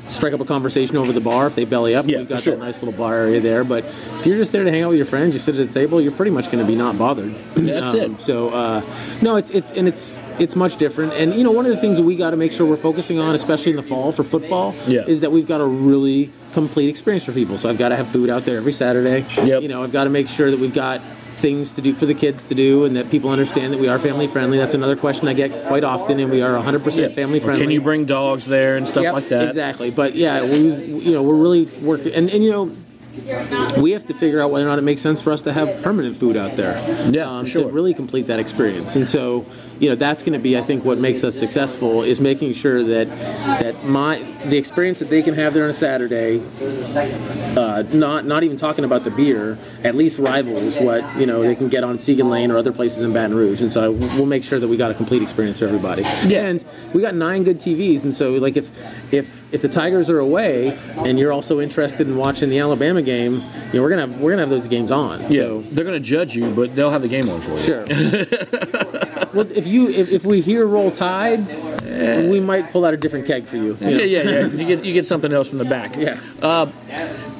strike up a conversation over the bar if they belly up. Yeah, We've got sure. that nice little bar area there. But if you're just there to hang out with your friends, you sit at the table, you're pretty much going to be not bothered. That's it. So uh, no, it's it's and it's it's much different. And you know, one of the things that we got to make sure we're focusing on, especially in the fall for football, Yeah. is that we've got a really complete experience for people. So I've got to have food out there every Saturday. Yep. You know, I've got to make sure that we've got things to do for the kids to do and that people understand that we are family friendly that's another question i get quite often and we are 100% family Or friendly Can you bring dogs there and stuff Yep, like that? Exactly. But yeah, we you know we're really working, and, and you know we have to figure out whether or not it makes sense for us to have permanent food out there. Yeah, um, sure. To really complete that experience, and so you know that's going to be I think what makes us successful is making sure that that my the experience that they can have there on a Saturday, uh, not not even talking about the beer, at least rivals what you know they can get on Seigen Lane or other places in Baton Rouge, and so we'll make sure that we got a complete experience for everybody. Yeah. And we got nine good TVs, and so like if if if the Tigers are away and you're also interested in watching the Alabama game, you know we're gonna have we're gonna have those games on. Yeah. So They're going to judge you, but they'll have the game on for you. sure. well, if you if, if we hear Roll Tide, we might pull out a different keg for you. you? Yeah, yeah, yeah. You get you get something else from the back. Yeah. Uh,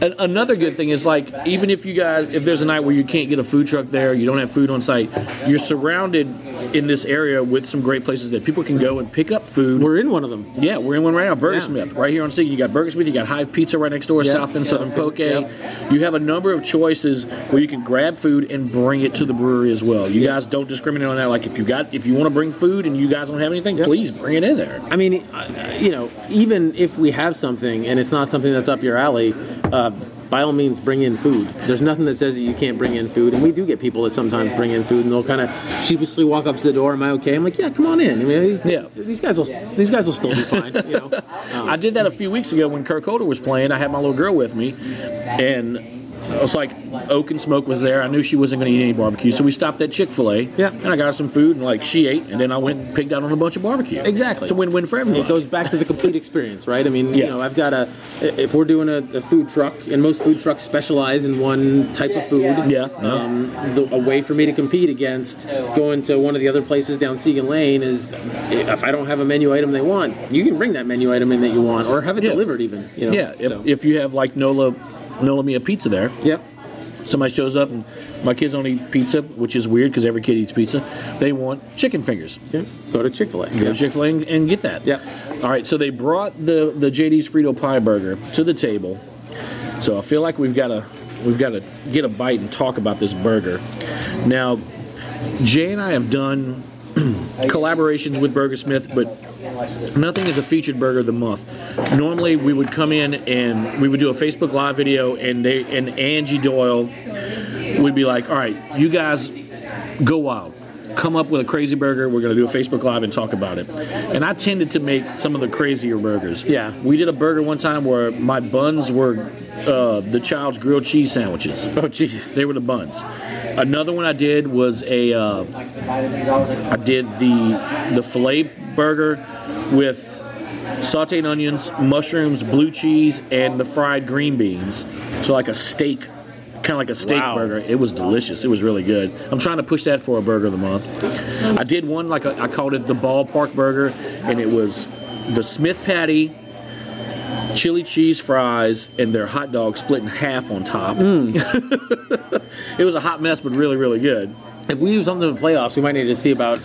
an- another good thing is like even if you guys if there's a night where you can't get a food truck there, you don't have food on site, you're surrounded in this area with some great places that people can go and pick up food. We're in one of them. yeah, we're in one right now, Burger Yeah. Smith, right here on Seigen. You got Burgersmith, you got Hive Pizza right next door, Yeah. South and Southern Poke. Yep. You have a number of choices where you can grab food and bring it to the brewery as well. You guys don't discriminate on that. Like if you got if you want to bring food and you guys don't have anything, Yep. please bring it in there. I mean, uh, you know, even if we have something and it's not something that's up your alley, uh, by all means, bring in food. There's nothing that says that you can't bring in food, and we do get people that sometimes bring in food, and they'll kind of sheepishly walk up to the door. Am I okay? I'm like, yeah, come on in. I mean, these, Yeah. these guys will these guys will still be fine. You know, Um, I did that a few weeks ago when Kirk Holder was playing. I had my little girl with me, and I was like, Oak and Smoke was there. I knew she wasn't going to eat any barbecue, so we stopped at Chick Fil A. Yeah. and I got her some food, and like she ate, and then I went and picked out on a bunch of barbecue. Exactly. it's a win-win for everyone. It goes back to the complete experience, right? I mean, Yeah. you know, I've got a. If we're doing a, a food truck, and most food trucks specialize in one type of food, Yeah, no. Um, the, a way for me to compete against going to one of the other places down Seigen Lane is if I don't have a menu item they want, you can bring that menu item in that you want, or have it Yeah. delivered even. You know? yeah, if, So, if you have like Nola, Nola Mia pizza there, yep. somebody shows up and my kids don't eat pizza, which is weird because every kid eats pizza. They want chicken fingers. Yep. Go to Chick Fil A. Go to Chick Fil A and, and get that. Yeah. All right. So they brought the the JD's Frito Pie Burger to the table. So I feel like we've got to we've got to get a bite and talk about this burger. Now, Jay and I have done collaborations with Burgersmith, but nothing is a featured burger of the month. Normally, we would come in and we would do a Facebook Live video, and they and Angie Doyle would be like, "All right, you guys go wild." Come up with a crazy burger. We're going to do a Facebook Live and talk about it. And I tended to make some of the crazier burgers. Yeah. We did a burger one time where my buns were uh, the child's grilled cheese sandwiches. Oh, jeez. They were the buns. Another one I did was a uh, I did the the filet burger with sauteed onions, mushrooms, blue cheese, and the fried green beans. So like a steak, kind of like a steak Wow. burger. It was delicious. It was really good. I'm trying to push that for a burger of the month. I did one like a, I called it the ballpark burger, and it was the Smith patty, chili cheese fries, and their hot dog split in half on top. Mm. it was a hot mess, but really, really good. If we do something in the playoffs, we might need to see about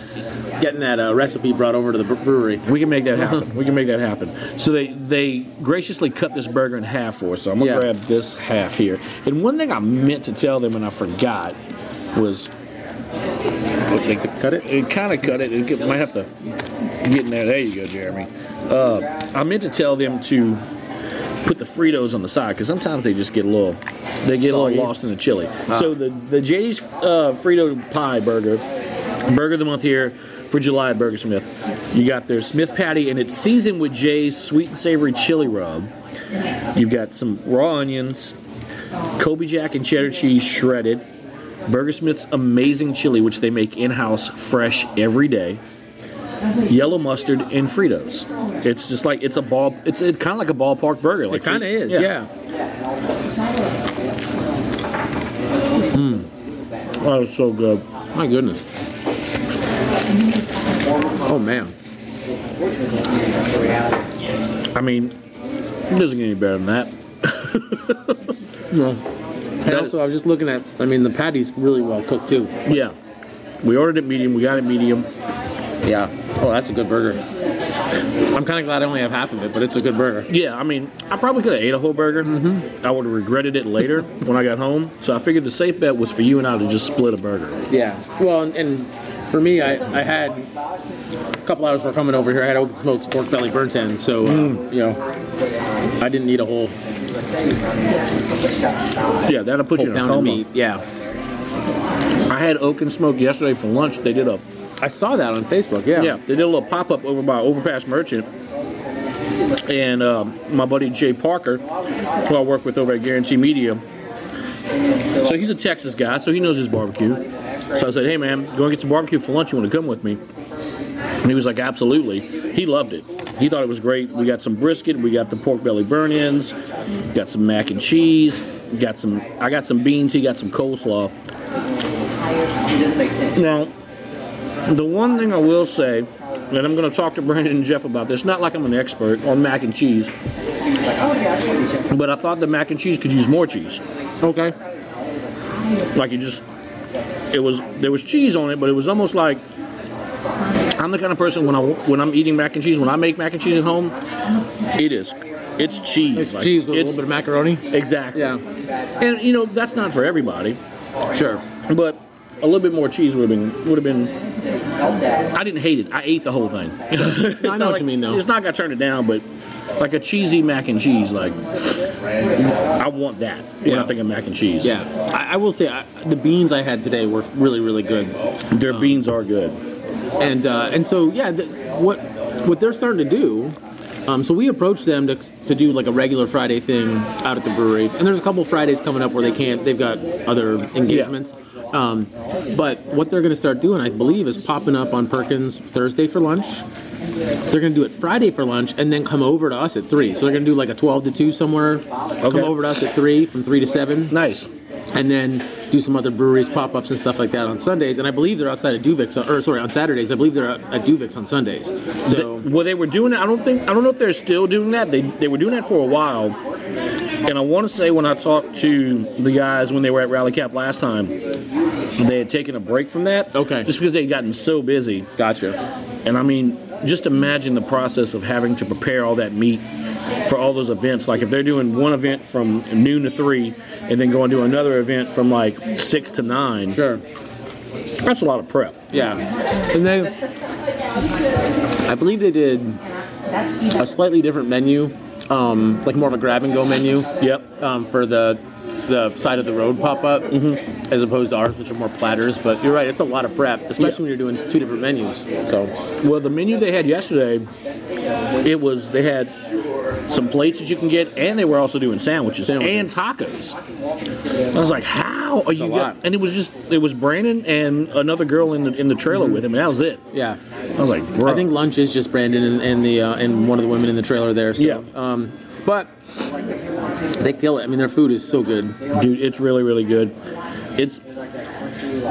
getting that uh, recipe brought over to the brewery. We can make that happen. we can make that happen. So they they graciously cut this burger in half for us. So I'm gonna Yeah. grab this half here. And one thing I meant to tell them and I forgot was Like to cut it? it kind of cut it. It might have to get in there. There you go, Jeremy. Uh, I meant to tell them to put the Fritos on the side because sometimes they just get a little they get a little lost in the chili. So the the JD's uh, Frito pie burger, burger of the month here for July at Burgersmith. You got their Smith patty and it's seasoned with Jay's sweet and savory chili rub. You've got some raw onions, Colby Jack and cheddar cheese shredded, Burgersmith's amazing chili, which they make in house fresh every day, yellow mustard, and Fritos. It's just like it's a ball. It's kind of like a ballpark burger. Like It kind of is, yeah. Mm. Oh, it's so good. My goodness. Oh man. I mean, it doesn't get any better than that. No. And also, I was just looking at. I mean, the patty's really well cooked too. Yeah. We ordered it medium. We got it medium. Yeah. Oh, that's a good burger. I'm kind of glad I only have half of it, but it's a good burger. Yeah, I mean, I probably could have ate a whole burger. Mm-hmm. I would have regretted it later when I got home. So I figured the safe bet was for you and I to just split a burger. Yeah. Well, and, and for me, I, I had a couple hours before coming over here. I had open smokes pork belly burnt end, so uh, you know, I didn't need a whole, Yeah, that'll put you in a coma. Yeah. I had oak and smoke yesterday for lunch. They did a I saw that on Facebook. Yeah. yeah, they did a little pop up over by Overpass Merchant. And um, my buddy Jay Parker, who I work with over at Guaranty Media, so he's a Texas guy, so he knows his barbecue. So I said, "Hey man, go and get some barbecue for lunch. You want to come with me?" And he was like, "Absolutely." He loved it. He thought it was great. We got some brisket, we got the pork belly burn-ins, got some mac and cheese, got some. I got some beans. He got some coleslaw. Now, the one thing I will say, and I'm going to talk to Brandon and Jeff about this, not like I'm an expert on mac and cheese, but I thought the mac and cheese could use more cheese. Okay. Like it just, it was there was cheese on it, but it was almost like I'm the kind of person when I when I'm eating mac and cheese, when I make mac and cheese at home, it is, it's cheese. It's Like, cheese with a little bit of macaroni. Exactly. Yeah. And you know that's not for everybody, Sure. but a little bit more cheese would have been would have been. I didn't hate it. I ate the whole thing. I not know what like- you mean, though. It's not gonna turn it down, but like a cheesy mac and cheese, like I want that when Yeah. I think of mac and cheese. Yeah. I, I will say I, the beans I had today were really really good. their beans are good. and uh, and so yeah, the, what what they're starting to do. Um, so we approached them to, to do like a regular Friday thing out at the brewery, and there's a couple Fridays coming up where they can't. They've got other engagements. Yeah. Um, but what they're going to start doing, I believe, is popping up on Perkins Thursday for lunch. They're going to do it Friday for lunch, and then come over to us at three. So they're going to do like a twelve to two somewhere. Okay. Come over to us at three, from three to seven Nice. and then do some other breweries pop ups and stuff like that on Sundays. And I believe they're outside of Duvix, uh, or sorry, on Saturdays. I believe they're at Duvix on Sundays. So Well, they were doing it. I don't think. I don't know if they're still doing that. They they were doing that for a while. And I want to say when I talked to the guys when they were at Rally Cap last time, they had taken a break from that. Okay. Just because they'd gotten so busy. gotcha. And I mean, just imagine the process of having to prepare all that meat for all those events. Like if they're doing one event from noon to three, and then going to another event from like six to nine. Sure. That's a lot of prep. Yeah. And then I believe they did a slightly different menu, um, like more of a grab and go menu. Yep. Um, for the the side of the road pop up, mm-hmm. as opposed to ours, which are more platters. But you're right, it's a lot of prep, especially Yeah. when you're doing two different menus. So Well, the menu they had yesterday, it was they had some plates that you can get, and they were also doing sandwiches, Sandwiches. and tacos. I was like, "How are you?" got-" And it was just it was Brandon and another girl in the in the trailer with him, and that was it. yeah. I was like, "Bro, I think lunch is just Brandon and, and the uh, and one of the women in the trailer there. So, Yeah. Um, but they kill it. I mean, their food is so good. dude, it's really really good. It's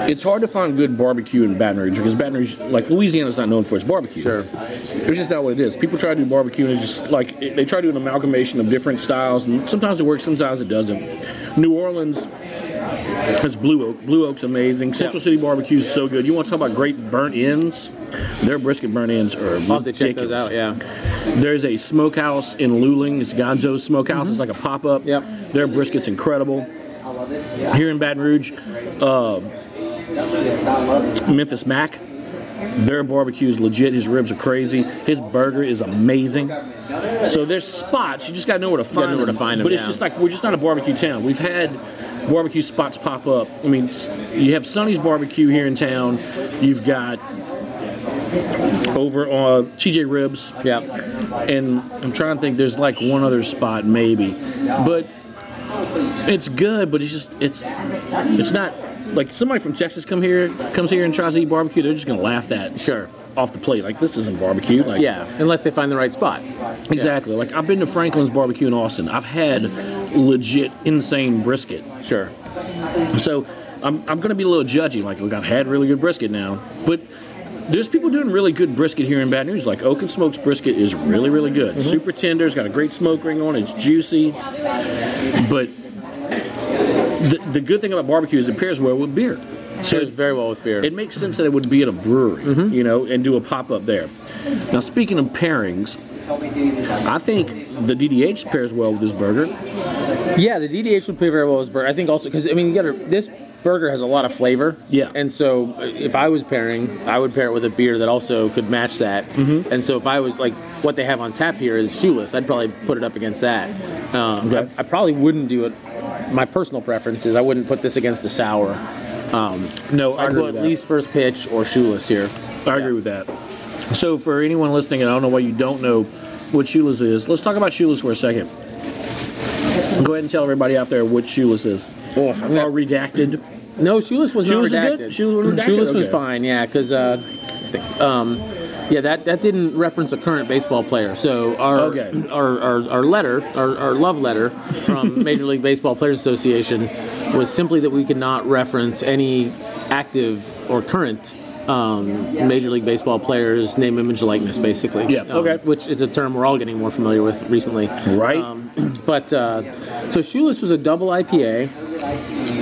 it's hard to find good barbecue in Baton Rouge because Baton Rouge, like Louisiana's not known for its barbecue. Sure. It's just not what it is. People try to do barbecue and it's just like it- they try to do an amalgamation of different styles, and sometimes it works, sometimes it doesn't. New Orleans has Blue Oak. Blue Oak's amazing. Central City Barbecue is so good. You want to talk about great burnt ends? Their brisket burnt ends are I'll to check those ridiculous. out. Yeah. There's a smokehouse in Luling. It's Gonzo's Smokehouse. It's like a pop up. Yep. Their brisket's incredible. Here in Baton Rouge, uh, Memphis Mac Their barbecue is legit. His ribs are crazy. His burger is amazing. So there's spots. You just gotta know where to find know where to them. find 'em, But it's yeah. just like we're just not a barbecue town. We've had barbecue spots pop up. I mean, s- you have Sonny's Barbecue here in town. You've got over uh, on TJ Ribs. Yeah. And I'm trying to think. There's like one other spot maybe, but it's good. But it's just it's it's not like somebody from Texas come here comes here and tries to eat barbecue. They're just gonna laugh that Sure. off the plate. Like this isn't barbecue. Like Yeah, unless they find the right spot. exactly. Like I've been to Franklin's Barbecue in Austin. I've had legit insane brisket. Sure. So I'm, I'm going to be a little judgy. Like, look, I've had really good brisket now, but there's people doing really good brisket here in Baton Rouge. Like Oak and Smokes brisket is really, really good. Super tender. It's got a great smoke ring on. It's juicy, but the, the good thing about barbecue is it pairs well with beer. So Pairs very well with beer. it makes sense that it would be at a brewery, Mm-hmm. you know, and do a pop up there. Now, speaking of pairings, I think the DDH pairs well with this burger. Yeah, the DDH would pair very well as burger. I think also because I mean you got to this burger has a lot of flavor. Yeah. And so if I was pairing, I would pair it with a beer that also could match that. Mm-hmm. And so if I was like what they have on tap here is shoeless, I'd probably put it up against that. Um, Okay. I, I probably wouldn't do it. My personal preference is I wouldn't put this against the sour. Um, No, I I'd agree go at that. least first pitch or shoeless here. I agree with that. So, for anyone listening, and I don't know why you don't know what shoeless is, let's talk about shoeless for a second. Go ahead and tell everybody out there what shoeless is. Oh, I'm Or redacted. No, shoeless was Shoeless not good? redacted. Shoeless was redacted? Shoeless was fine, yeah, because uh, um, yeah, that, that didn't reference a current baseball player. So our Okay. our, our, our letter, our, our love letter from Major League Baseball Players Association was simply that we could not reference any active or current um, Major League Baseball players' name, image, likeness, basically. Yeah, Um, okay. which is a term we're all getting more familiar with recently. Right. Um, but uh, so Shoeless was a double IPA,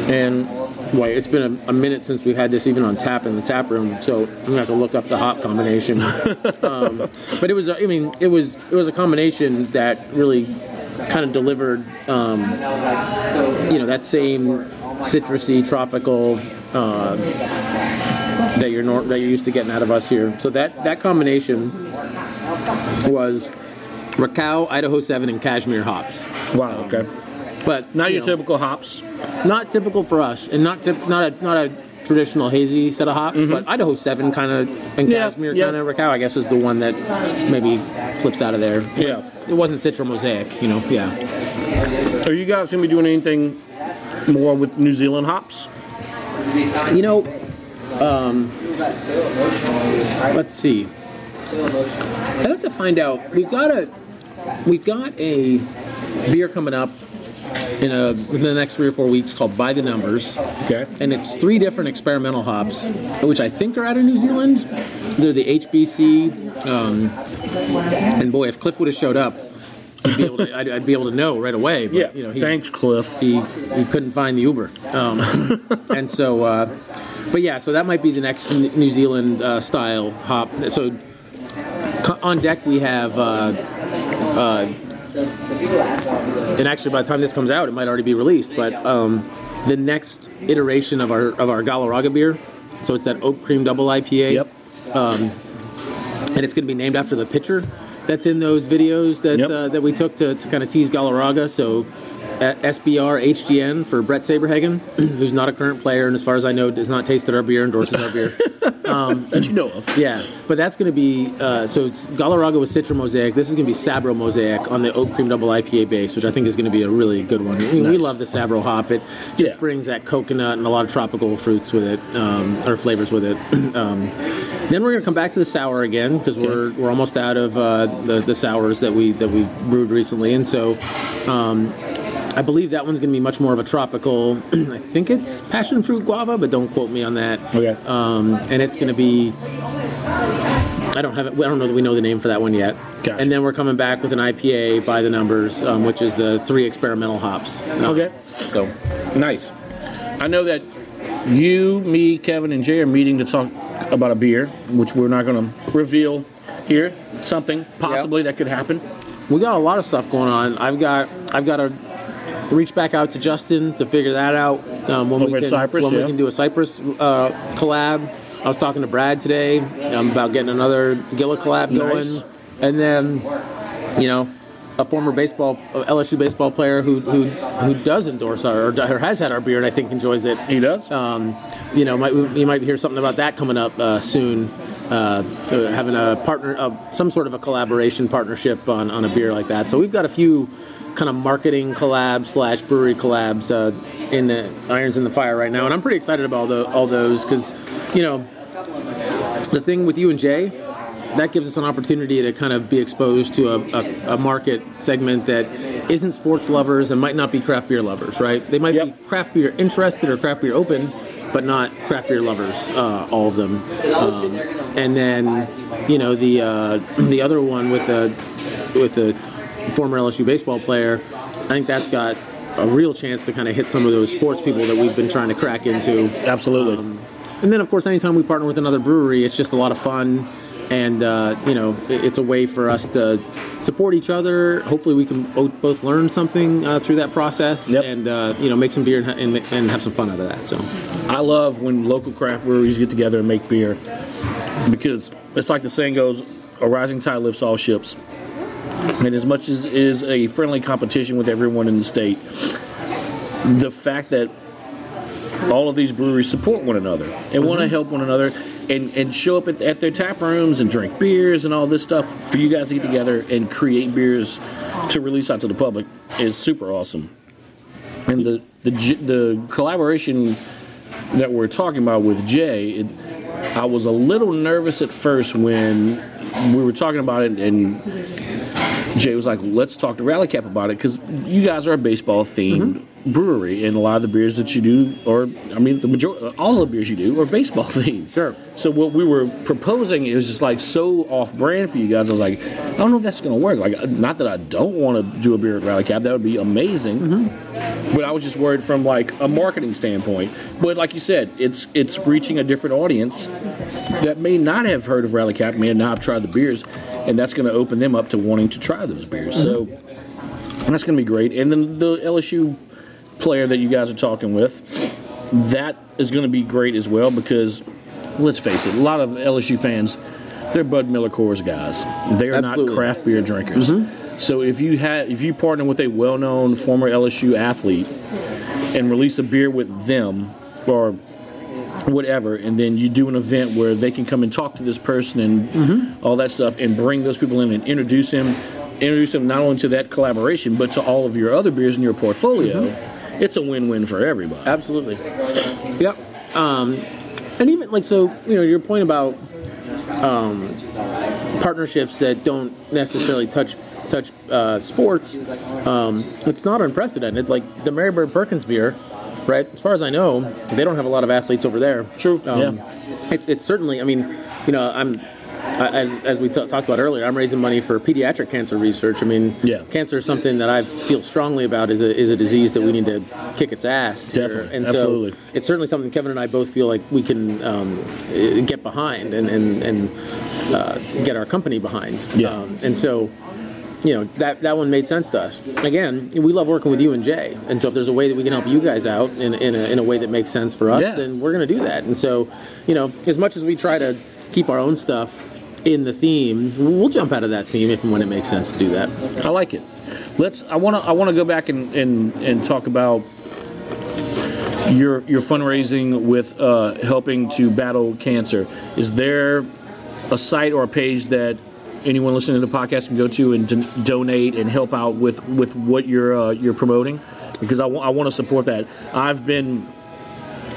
and boy, it's been a, a minute since we've had this even on tap in the tap room. So I'm gonna have to look up the hop combination. um, but it was, a- I mean, it was it was a combination that really kind of delivered, um, you know, that same citrusy tropical. Uh, that you're nor- that you're used to getting out of us here. So that that combination was Rakau, Idaho 7, and Cashmere hops. Wow, okay. But Not you your know, typical hops. not typical for us, and not tip, not a not a traditional hazy set of hops. But Idaho 7 kind of and Mm-hmm. Yeah, Cashmere yeah. kind of Rakau, I guess, is the one that maybe flips out of there. Yeah. It wasn't Citra Mosaic, you know. Yeah. Are you guys going to be doing anything more with New Zealand hops? You know, um, let's see. I'd have to find out. We've got a we've got a beer coming up in a in the next three or four weeks called By the Numbers, Okay. and it's three different experimental hops, which I think are out of New Zealand. They're the HBC, um, and boy, if Cliff would have showed up, he'd be able to, I'd, I'd be able to know right away. But, Yeah. you know, he, Thanks, Cliff. he he couldn't find the Uber, um, and so. Uh, but yeah, so that might be the next New Zealand uh, style hop. So on deck we have, uh, uh, and actually by the time this comes out, it might already be released. But um, the next iteration of our of our Galarraga beer, so it's that oak cream double IPA Yep. and it's going to be named after the pitcher that's in those videos that Yep. uh, that we took to, to kind of tease Galarraga. So SBR HGN for Bret Saberhagen, who's not a current player and as far as I know does not taste our beer, endorses our beer. That you know of. Yeah, but that's going to be uh, so it's Galarraga with Citra Mosaic. This is going to be Sabro Mosaic on the Oak Cream Double IPA base, which I think is going to be a really good one. I mean, We love the Sabro hop. It just Yeah. brings that coconut and a lot of tropical fruits with it, um, or flavors with it. um, then we're going to come back to the sour again because we're we're almost out of uh, the the sours that we that we brewed recently, and so. Um, I believe that one's going to be much more of a tropical. I think it's passion fruit guava, but don't quote me on that. Okay. Um, and it's going to be. I don't have it. I don't know that we know the name for that one yet. Gotcha. And then we're coming back with an IPA by the numbers, um, which is the three experimental hops. Okay. So Nice. I know that you, me, Kevin, and Jay are meeting to talk about a beer, which we're not going to reveal here. Something possibly that could happen. we got a lot of stuff going on. I've got. I've got to reach back out to Justin to figure that out. Um, when Over we can, Cypress, when yeah. we can do a Cypress uh, collab. I was talking to Brad today um, about getting another Gilla collab going, Nice. and then you know. A former baseball, LSU baseball player who who, who does endorse our or, or has had our beer and I think enjoys it. He does. Um, you know, might, you might hear something about that coming up uh, soon. Uh, to having a partner, uh, some sort of a collaboration partnership on, on a beer like that. So we've got a few kind of marketing collabs slash brewery collabs uh, in the irons in the fire right now, and I'm pretty excited about all, the, all those because, you know, the thing with you and Jay, that gives us an opportunity to kind of be exposed to a, a, a market segment that isn't sports lovers and might not be craft beer lovers, right? They might Yep. be craft beer interested or craft beer open, but not craft beer lovers, uh, all of them. Um, and then, you know, the uh, the other one with the with the former LSU baseball player, I think that's got a real chance to kind of hit some of those sports people that we've been trying to crack into. Absolutely. Um, and then, of course, anytime we partner with another brewery, it's just a lot of fun. And, uh, you know, it's a way for us to support each other. Hopefully, we can both, learn something uh, through that process Yep. and, uh, you know, make some beer and, and, and have some fun out of that. So, I love when local craft breweries get together and make beer because it's like the saying goes, a rising tide lifts all ships. And as much as it is a friendly competition with everyone in the state, the fact that all of these breweries support one another and want to mm-hmm. help one another and, and show up at, at their tap rooms and drink beers and all this stuff for you guys to get together and create beers to release out to the public is super awesome. And the the, j- the collaboration that we're talking about with Jay, it, I was a little nervous at first when we were talking about it, and Jay was like, "Let's talk to Rally Cap about it," because you guys are a baseball themed mm-hmm. Brewery, and a lot of the beers that you do, or I mean, the majority, all the beers you do, are baseball themed. Sure. So what we were proposing is just like so off brand for you guys. I was like, I don't know if that's going to work. Like, not that I don't want to do a beer at Rally Cap, that would be amazing. Mm-hmm. But I was just worried from like a marketing standpoint. But like you said, it's it's reaching a different audience that may not have heard of Rally Cap, may not have tried the beers, and that's going to open them up to wanting to try those beers. Mm-hmm. So And that's going to be great. And then the LSU player that you guys are talking with, that is going to be great as well because let's face it, a lot of LSU fans, they're Bud Miller Coors guys. They are Absolutely. not craft beer drinkers. Mm-hmm. So if you had if you partner with a well-known former LSU athlete and release a beer with them or whatever, and then you do an event where they can come and talk to this person and mm-hmm. all that stuff, and bring those people in and introduce him, introduce them not only to that collaboration but to all of your other beers in your portfolio. Mm-hmm. It's a win-win for everybody. Absolutely. Yep. Um, and even like so, you know, your point about um, partnerships that don't necessarily touch touch uh, sports. Um, it's not unprecedented. Like the Mary Bird Perkins beer, right? As far as I know, they don't have a lot of athletes over there. True, Um, yeah. It's it's certainly. I mean, you know, I'm. As, as we t- talked about earlier, I'm raising money for pediatric cancer research. I mean, Yeah. cancer is something that I feel strongly about. is a is a disease that we need to kick its ass. here. Definitely, and absolutely. so it's certainly something Kevin and I both feel like we can um, get behind and and, and uh, get our company behind. Yeah. Um, and so, you know, that that one made sense to us. Again, we love working with you and Jay, and so if there's a way that we can help you guys out in in a, in a way that makes sense for us, Yeah. then we're going to do that. And so, you know, as much as we try to keep our own stuff in the theme, we'll jump out of that theme if and when it makes sense to do that. I like it. Let's. I want to. I want to go back and, and and talk about your your fundraising with uh, helping to battle cancer. Is there a site or a page that anyone listening to the podcast can go to and don- donate and help out with with what you're uh, you're promoting? Because I want to support that. I've been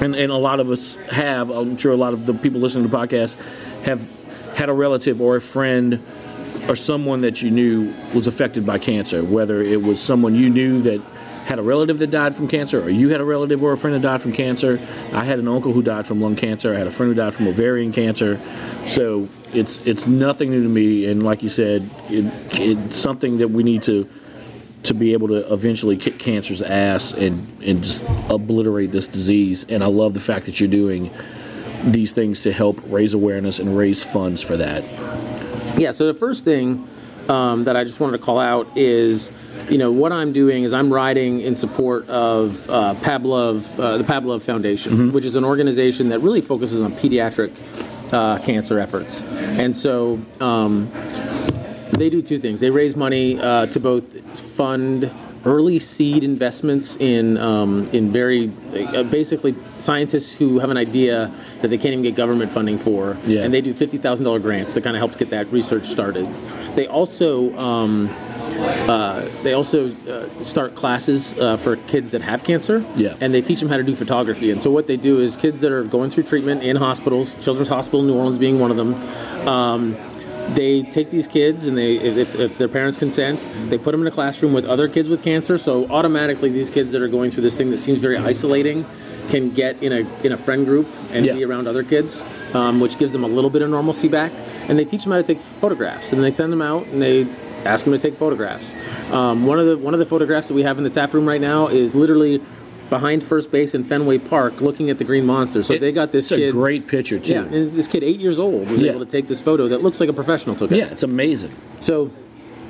and, and a lot of us have. I'm sure a lot of the people listening to the podcast have had a relative or a friend or someone that you knew was affected by cancer, whether it was someone you knew that had a relative that died from cancer, or you had a relative or a friend that died from cancer. I had an uncle who died from lung cancer. I had a friend who died from ovarian cancer. So it's it's nothing new to me, and like you said, it, it's something that we need to to be able to eventually kick cancer's ass and and just obliterate this disease. And I love the fact that you're doing these things to help raise awareness and raise funds for that. Yeah, so the first thing um, that I just wanted to call out is, you know, what I'm doing is I'm riding in support of uh, Pablove, uh, the Pablove Foundation, which is an organization that really focuses on pediatric uh, cancer efforts. And so um, they do two things. They raise money uh, to both fund early seed investments in um, in very uh, basically scientists who have an idea that they can't even get government funding for, Yeah. and they do fifty thousand dollar grants to kind of help get that research started. They also um, uh, they also uh, start classes uh, for kids that have cancer, Yeah. and they teach them how to do photography. And so what they do is kids that are going through treatment in hospitals, Children's Hospital New Orleans being one of them. Um, they take these kids and they, if, if their parents consent, they put them in a classroom with other kids with cancer. So automatically, these kids that are going through this thing that seems very isolating can get in a in a friend group and Yeah. be around other kids, um, which gives them a little bit of normalcy back. And they teach them how to take photographs, and they send them out and they ask them to take photographs. Um, one of the one of the photographs that we have in the tap room right now is literally behind first base in Fenway Park, looking at the green monster. So It- they got this it's kid. a great picture too. yeah, and this kid, eight years old, was Yeah. able to take this photo that looks like a professional took it. Yeah, it's amazing. So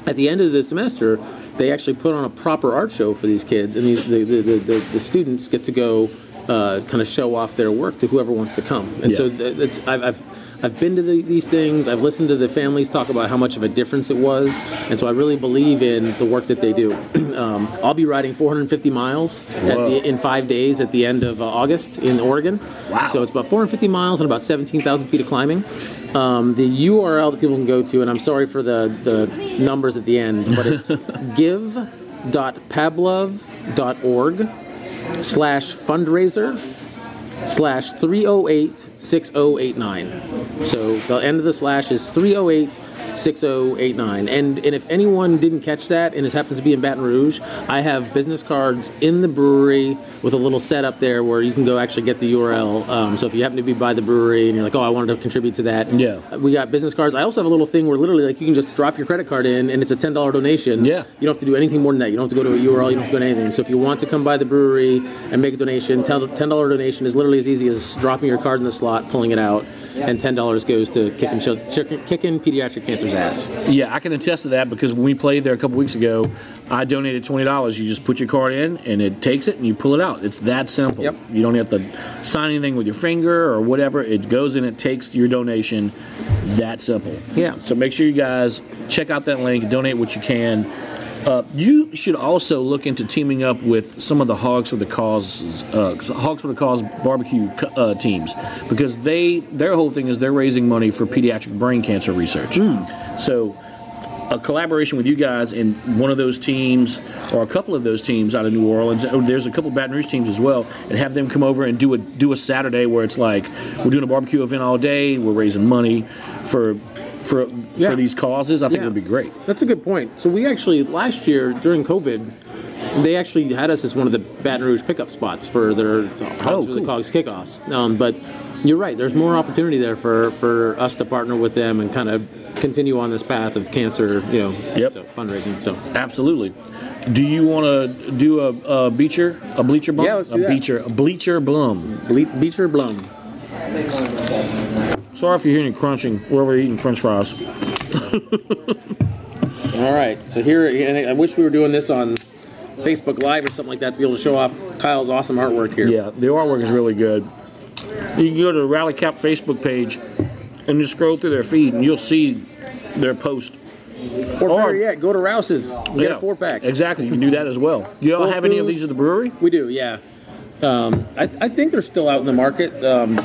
at the end of the semester, they actually put on a proper art show for these kids, and these, the, the, the, the, students get to go uh, kind of show off their work to whoever wants to come. And Yeah. th- it's, I've, I've, I've been to the, these things, I've listened to the families talk about how much of a difference it was, and so I really believe in the work that they do. um, I'll be riding 450 miles at the, in five days at the end of uh, August in Oregon. Wow. So it's about 450 miles and about 17,000 feet of climbing. Um, the URL that people can go to, and I'm sorry for the, the numbers at the end, but it's give.pablove.org slash fundraiser slash 308 6089. So the end of the slash is 308 6089. And, and if anyone didn't catch that and it happens to be in Baton Rouge, I have business cards in the brewery with a little setup there where you can go actually get the URL. Um, so if you happen to be by the brewery and you're like, oh, I wanted to contribute to that, Yeah. we got business cards. I also have a little thing where literally like you can just drop your credit card in and it's a $10 donation. Yeah. You don't have to do anything more than that. You don't have to go to a URL. You don't have to go to anything. So if you want to come by the brewery and make a donation, $10 donation is literally as easy as dropping your card in the slot, pulling it out, and $10 goes to kicking, chil- chicken- kicking pediatric cancer's ass. Yeah, I can attest to that because when we played there a couple weeks ago, I donated twenty dollars. You just put your card in, and it takes it, and you pull it out. It's that simple. Yep. You don't have to sign anything with your finger or whatever. It goes in, it takes your donation. That simple. Yeah. So make sure you guys check out that link, donate what you can. Uh, you should also look into teaming up with some of the Hogs for the Cause, uh, Hogs for the Cause barbecue uh, teams because they their whole thing is they're raising money for pediatric brain cancer research. So a collaboration with you guys in one of those teams or a couple of those teams out of New Orleans. There's a couple Baton Rouge teams as well, and have them come over and do a do a Saturday where it's like we're doing a barbecue event all day. We're raising money for for Yeah. for these causes. I think Yeah. it would be great. That's a good point. So we actually last year during COVID, they actually had us as one of the Baton Rouge pickup spots for their Oh, for the. Cogs kickoffs. Um, but you're right. There's more opportunity there for, for us to partner with them and kind of continue on this path of cancer, you know, Yep. so fundraising. So Absolutely. Do you want to do a, a beacher, a bleacher blum? Yeah, let's do a that. beacher, a bleacher blum. Ble- Beecher Blum. Sorry if you're hearing crunching. We're over eating French fries. All right. So here, and I wish we were doing this on Facebook Live or something like that to be able to show off Kyle's awesome artwork here. Yeah, the artwork is really good. You can go to the Rally Cap Facebook page and just scroll through their feed, and you'll see their post. Or Or- better yet, go to Rouse's. Get a four pack. Exactly, you can do that as well. You Whole have any of these at the brewery? We do, yeah. Um, I, I think they're still out in the market. Um,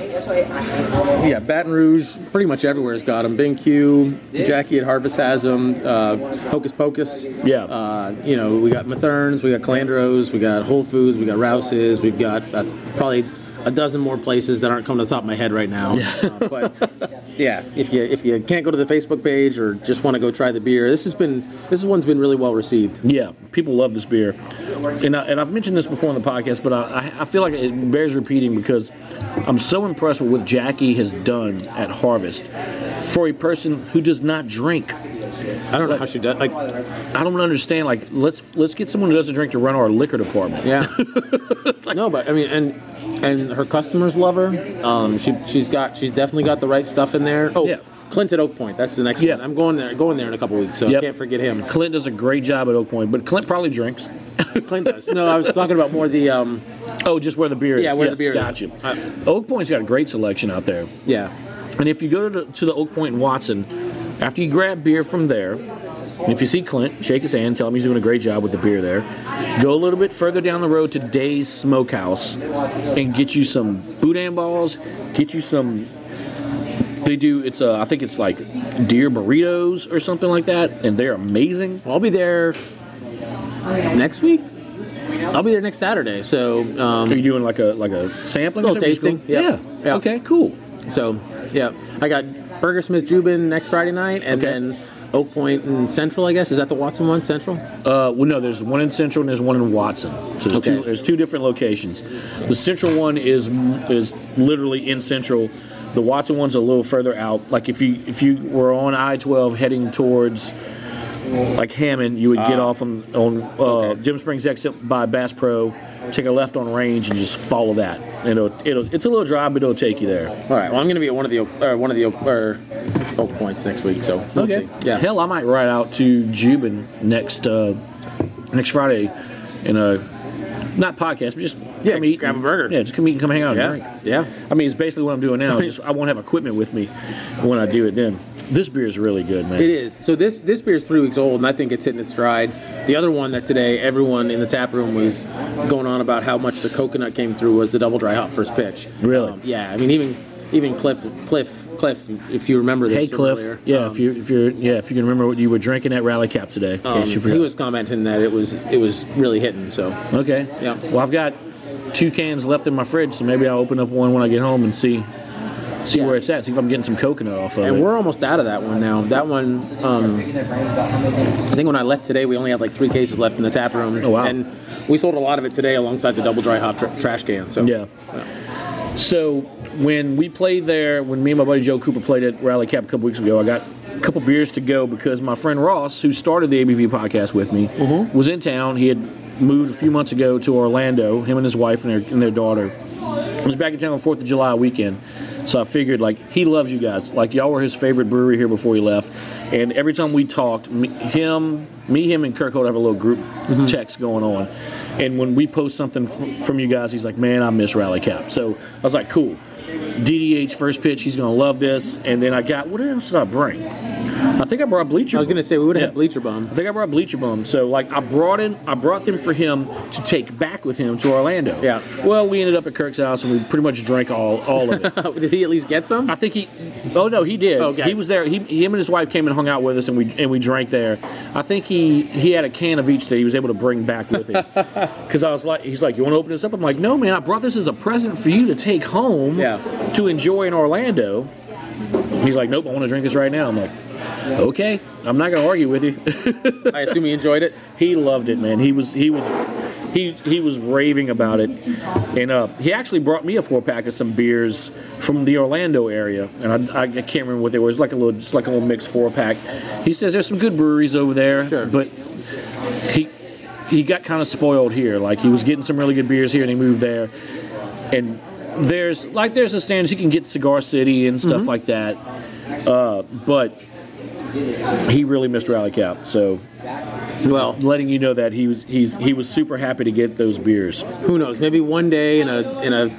yeah, Baton Rouge, pretty much everywhere's got them. Bing Q, Jackie at Harvest has them. Uh, Hocus Pocus. Yeah. Uh, you know, we got Matherne's, we got Calandros, we got Whole Foods, we got Rouse's, we've got uh, probably a dozen more places that aren't coming to the top of my head right now. Uh, but yeah, if you if you can't go to the Facebook page or just want to go try the beer, this has been this one's been really well received. Yeah, people love this beer, and I, and I've mentioned this before in the podcast, but I, I- feel like it bears repeating because I'm so impressed with what Jackie has done at Harvest for a person who does not drink. I don't know how she does. Like, I don't understand. Like, let's let's get someone who doesn't drink to run our liquor department. Yeah. no, but I mean, and and her customers love her. Um, she she's got she's definitely got the right stuff in there. Oh, Yeah. Clint at Oak Point. That's the next Yeah. one. I'm going there. Going there in a couple weeks, so Yep. I can't forget him. Clint does a great job at Oak Point, but Clint probably drinks. Clint does. No, I was talking about more the. Um, Oh, just where the beer is. Yeah, where the Yes, beer is. Gotcha. Uh, Oak Point's got a great selection out there. yeah. And if you go to the, to the Oak Point in Watson, after you grab beer from there, if you see Clint, shake his hand, tell him he's doing a great job with the beer there. Go a little bit further down the road to Day's Smokehouse and get you some boudin balls, get you some. They do. It's uh, I think it's like deer burritos or something like that, and they're amazing. Well, I'll be there next week. I'll be there next Saturday. So, um, Are you doing like a like a sampling? or Little tasting, yeah. Yeah. Yeah. Okay. Cool. so yeah, I got Burger Smith Juban next Friday night, and Okay. then Oak Point and Central. I guess is that the Watson one? Central. Uh, well, no, there's one in Central and there's one in Watson. So there's, Okay. two, there's two different locations. The Central one is is literally in Central. The Watson one's a little further out. Like if you if you were on I-12 heading towards like Hammond, you would get off on on uh, Okay. Jim Springs exit by Bass Pro, take a left on Range, and just follow that. And it'll, it'll it's a little drive, but it'll take you there. All right. Well, I'm going to be at one of the or one of the or Oak Points next week. So we'll see. Yeah. Hell, I might ride out to Juban next uh, next Friday in a not podcast, but just Yeah, come eat grab a burger. Yeah, just come eat and come hang out Yeah. and drink. Yeah. I mean, it's basically what I'm doing now. just I won't have equipment with me when I do it. Then this beer is really good, man. It is. So this this beer is three weeks old, and I think it's hitting its stride. The other one that today everyone in the tap room was going on about how much the coconut came through was the double dry hop first pitch. Really? Um, yeah. I mean, even even Cliff Cliff Cliff, if you remember this Hey from Cliff, earlier, yeah, um, if you if you're yeah if you can remember what you were drinking at Rally Cap today, in um, case you he forgot. was commenting that it was it was really hitting. So okay. Yeah. Well, I've got two cans left in my fridge, so maybe I'll open up one when I get home and see see Yeah. where it's at. See if I'm getting some coconut off of it. And we're almost out of that one now. That one, um, I think when I left today, we only had like three cases left in the tap room. Oh, wow. And we sold a lot of it today alongside the double dry hop tr- trash can. So Yeah. So when we played there, when me and my buddy Joe Cooper played at Rally Cap a couple weeks ago, I got a couple beers to go because my friend Ross, who started the ABV podcast with me, mm-hmm. was in town. He had moved a few months ago to Orlando. Him and his wife and their and their daughter was back in town on Fourth of July weekend. So I figured like he loves you guys. Like y'all were his favorite brewery here before he left. And every time we talked, me, him, me, him, and Kirk Holt have a little group mm-hmm. text going on. And when we post something f- from you guys, he's like, "Man, I miss Rally Cap." So I was like, "Cool." DDH first pitch. He's gonna love this. And then I got what else did I bring? I think I brought bleacher. I was Bum. gonna say we would have Yeah. had bleacher bum. I think I brought Bleacher Bum. So like I brought in, I brought them for him to take back with him to Orlando. Yeah. Well, we ended up at Kirk's house and we pretty much drank all all of it. Did he at least get some? I think he. Oh no, he did. Okay. He was there. He, him and his wife came and hung out with us, and we and we drank there. I think he he had a can of each that he was able to bring back with him. Because I was like, he's like, you want to open this up? I'm like, no, man. I brought this as a present for you to take home. Yeah. To enjoy in Orlando. He's like, nope. I want to drink this right now. I'm like, okay. I'm not gonna argue with you. I assume he enjoyed it. he loved it, man. He was he was he he was raving about it, and uh, he actually brought me a four pack of some beers from the Orlando area, and I, I can't remember what they were. It was like a little just like a little mixed four pack. He says there's some good breweries over there, Sure. but he he got kind of spoiled here. Like he was getting some really good beers here, and he moved there, and there's like there's a stands you can get Cigar City and stuff like that, uh, but. He really missed Rally Cap, so Well, letting you know that he was he's he was super happy to get those beers. who knows? Maybe one day in a in a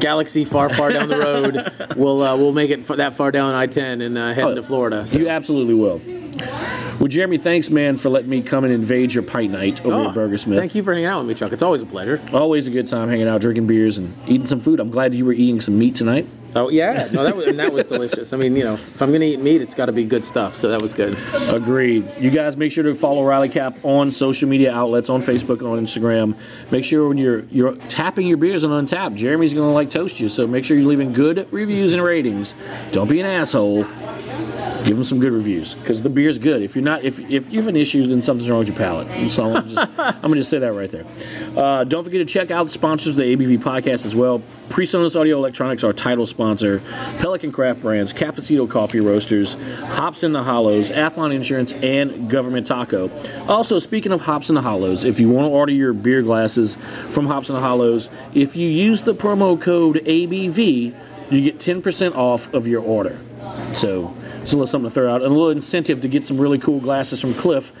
galaxy far, far down the road, we'll uh, we'll make it that far down I-10 and uh, head Oh, into Florida. So. You absolutely will. Well, Jeremy, thanks, man, for letting me come and invade your pint night over Oh, at Burgersmith. Thank you for hanging out with me, Chuck. It's always a pleasure. Always a good time hanging out, drinking beers, and eating some food. I'm glad you were eating some meat tonight. Oh yeah, no, that was and that was delicious. I mean, you know, if I'm gonna eat meat, it's got to be good stuff. So that was good. Agreed. You guys make sure to follow Rally Cap on social media outlets, on Facebook and on Instagram. Make sure when you're you're tapping your beers on Untappd, Jeremy's gonna like toast you. So make sure you're leaving good reviews and ratings. Don't be an asshole. Give them some good reviews because the beer's good. If you're not, if if you have an issue, then something's wrong with your palate. And So I'm, just, I'm gonna just say that right there. Uh, don't forget to check out the sponsors of the ABV podcast as well. PreSonus Audio Electronics, our title sponsor, Pelican Craft Brands, Cafeciteaux Coffee Roasters, Hops in the Hollows, Athlon Insurance, and Government Taco. Also, speaking of Hops in the Hollows, if you want to order your beer glasses from Hops in the Hollows, if you use the promo code ABV, you get 10% off of your order. So It's a little something to throw out. And a little incentive to get some really cool glasses from Cliff,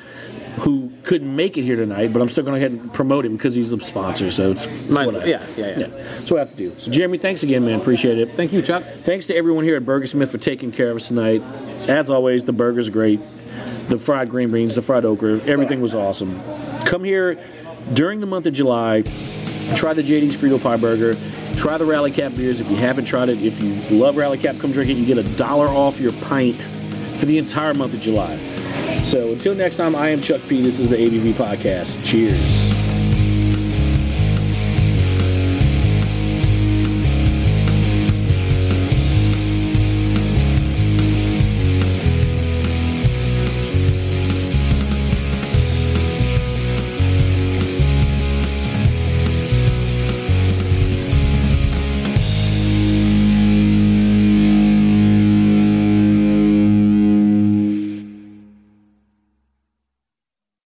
who couldn't make it here tonight, but I'm still going to go ahead and promote him because he's the sponsor. So it's, it's Might as what well. I- Yeah, yeah, yeah. That's what I have to do. So, Jeremy, thanks again, man. Appreciate it. Thank you, Chuck. Thanks to everyone here at Burgersmith for taking care of us tonight. As always, the burger's great. The fried green beans, the fried okra, everything was awesome. Come here during the month of July. Try the JD's Frito Pie Burger. Try the Rally Cap beers if you haven't tried it. If you love Rally Cap, come drink it. You get a dollar off your pint for the entire month of July. So until next time, I am Chuck P. This is the ABV Podcast. Cheers.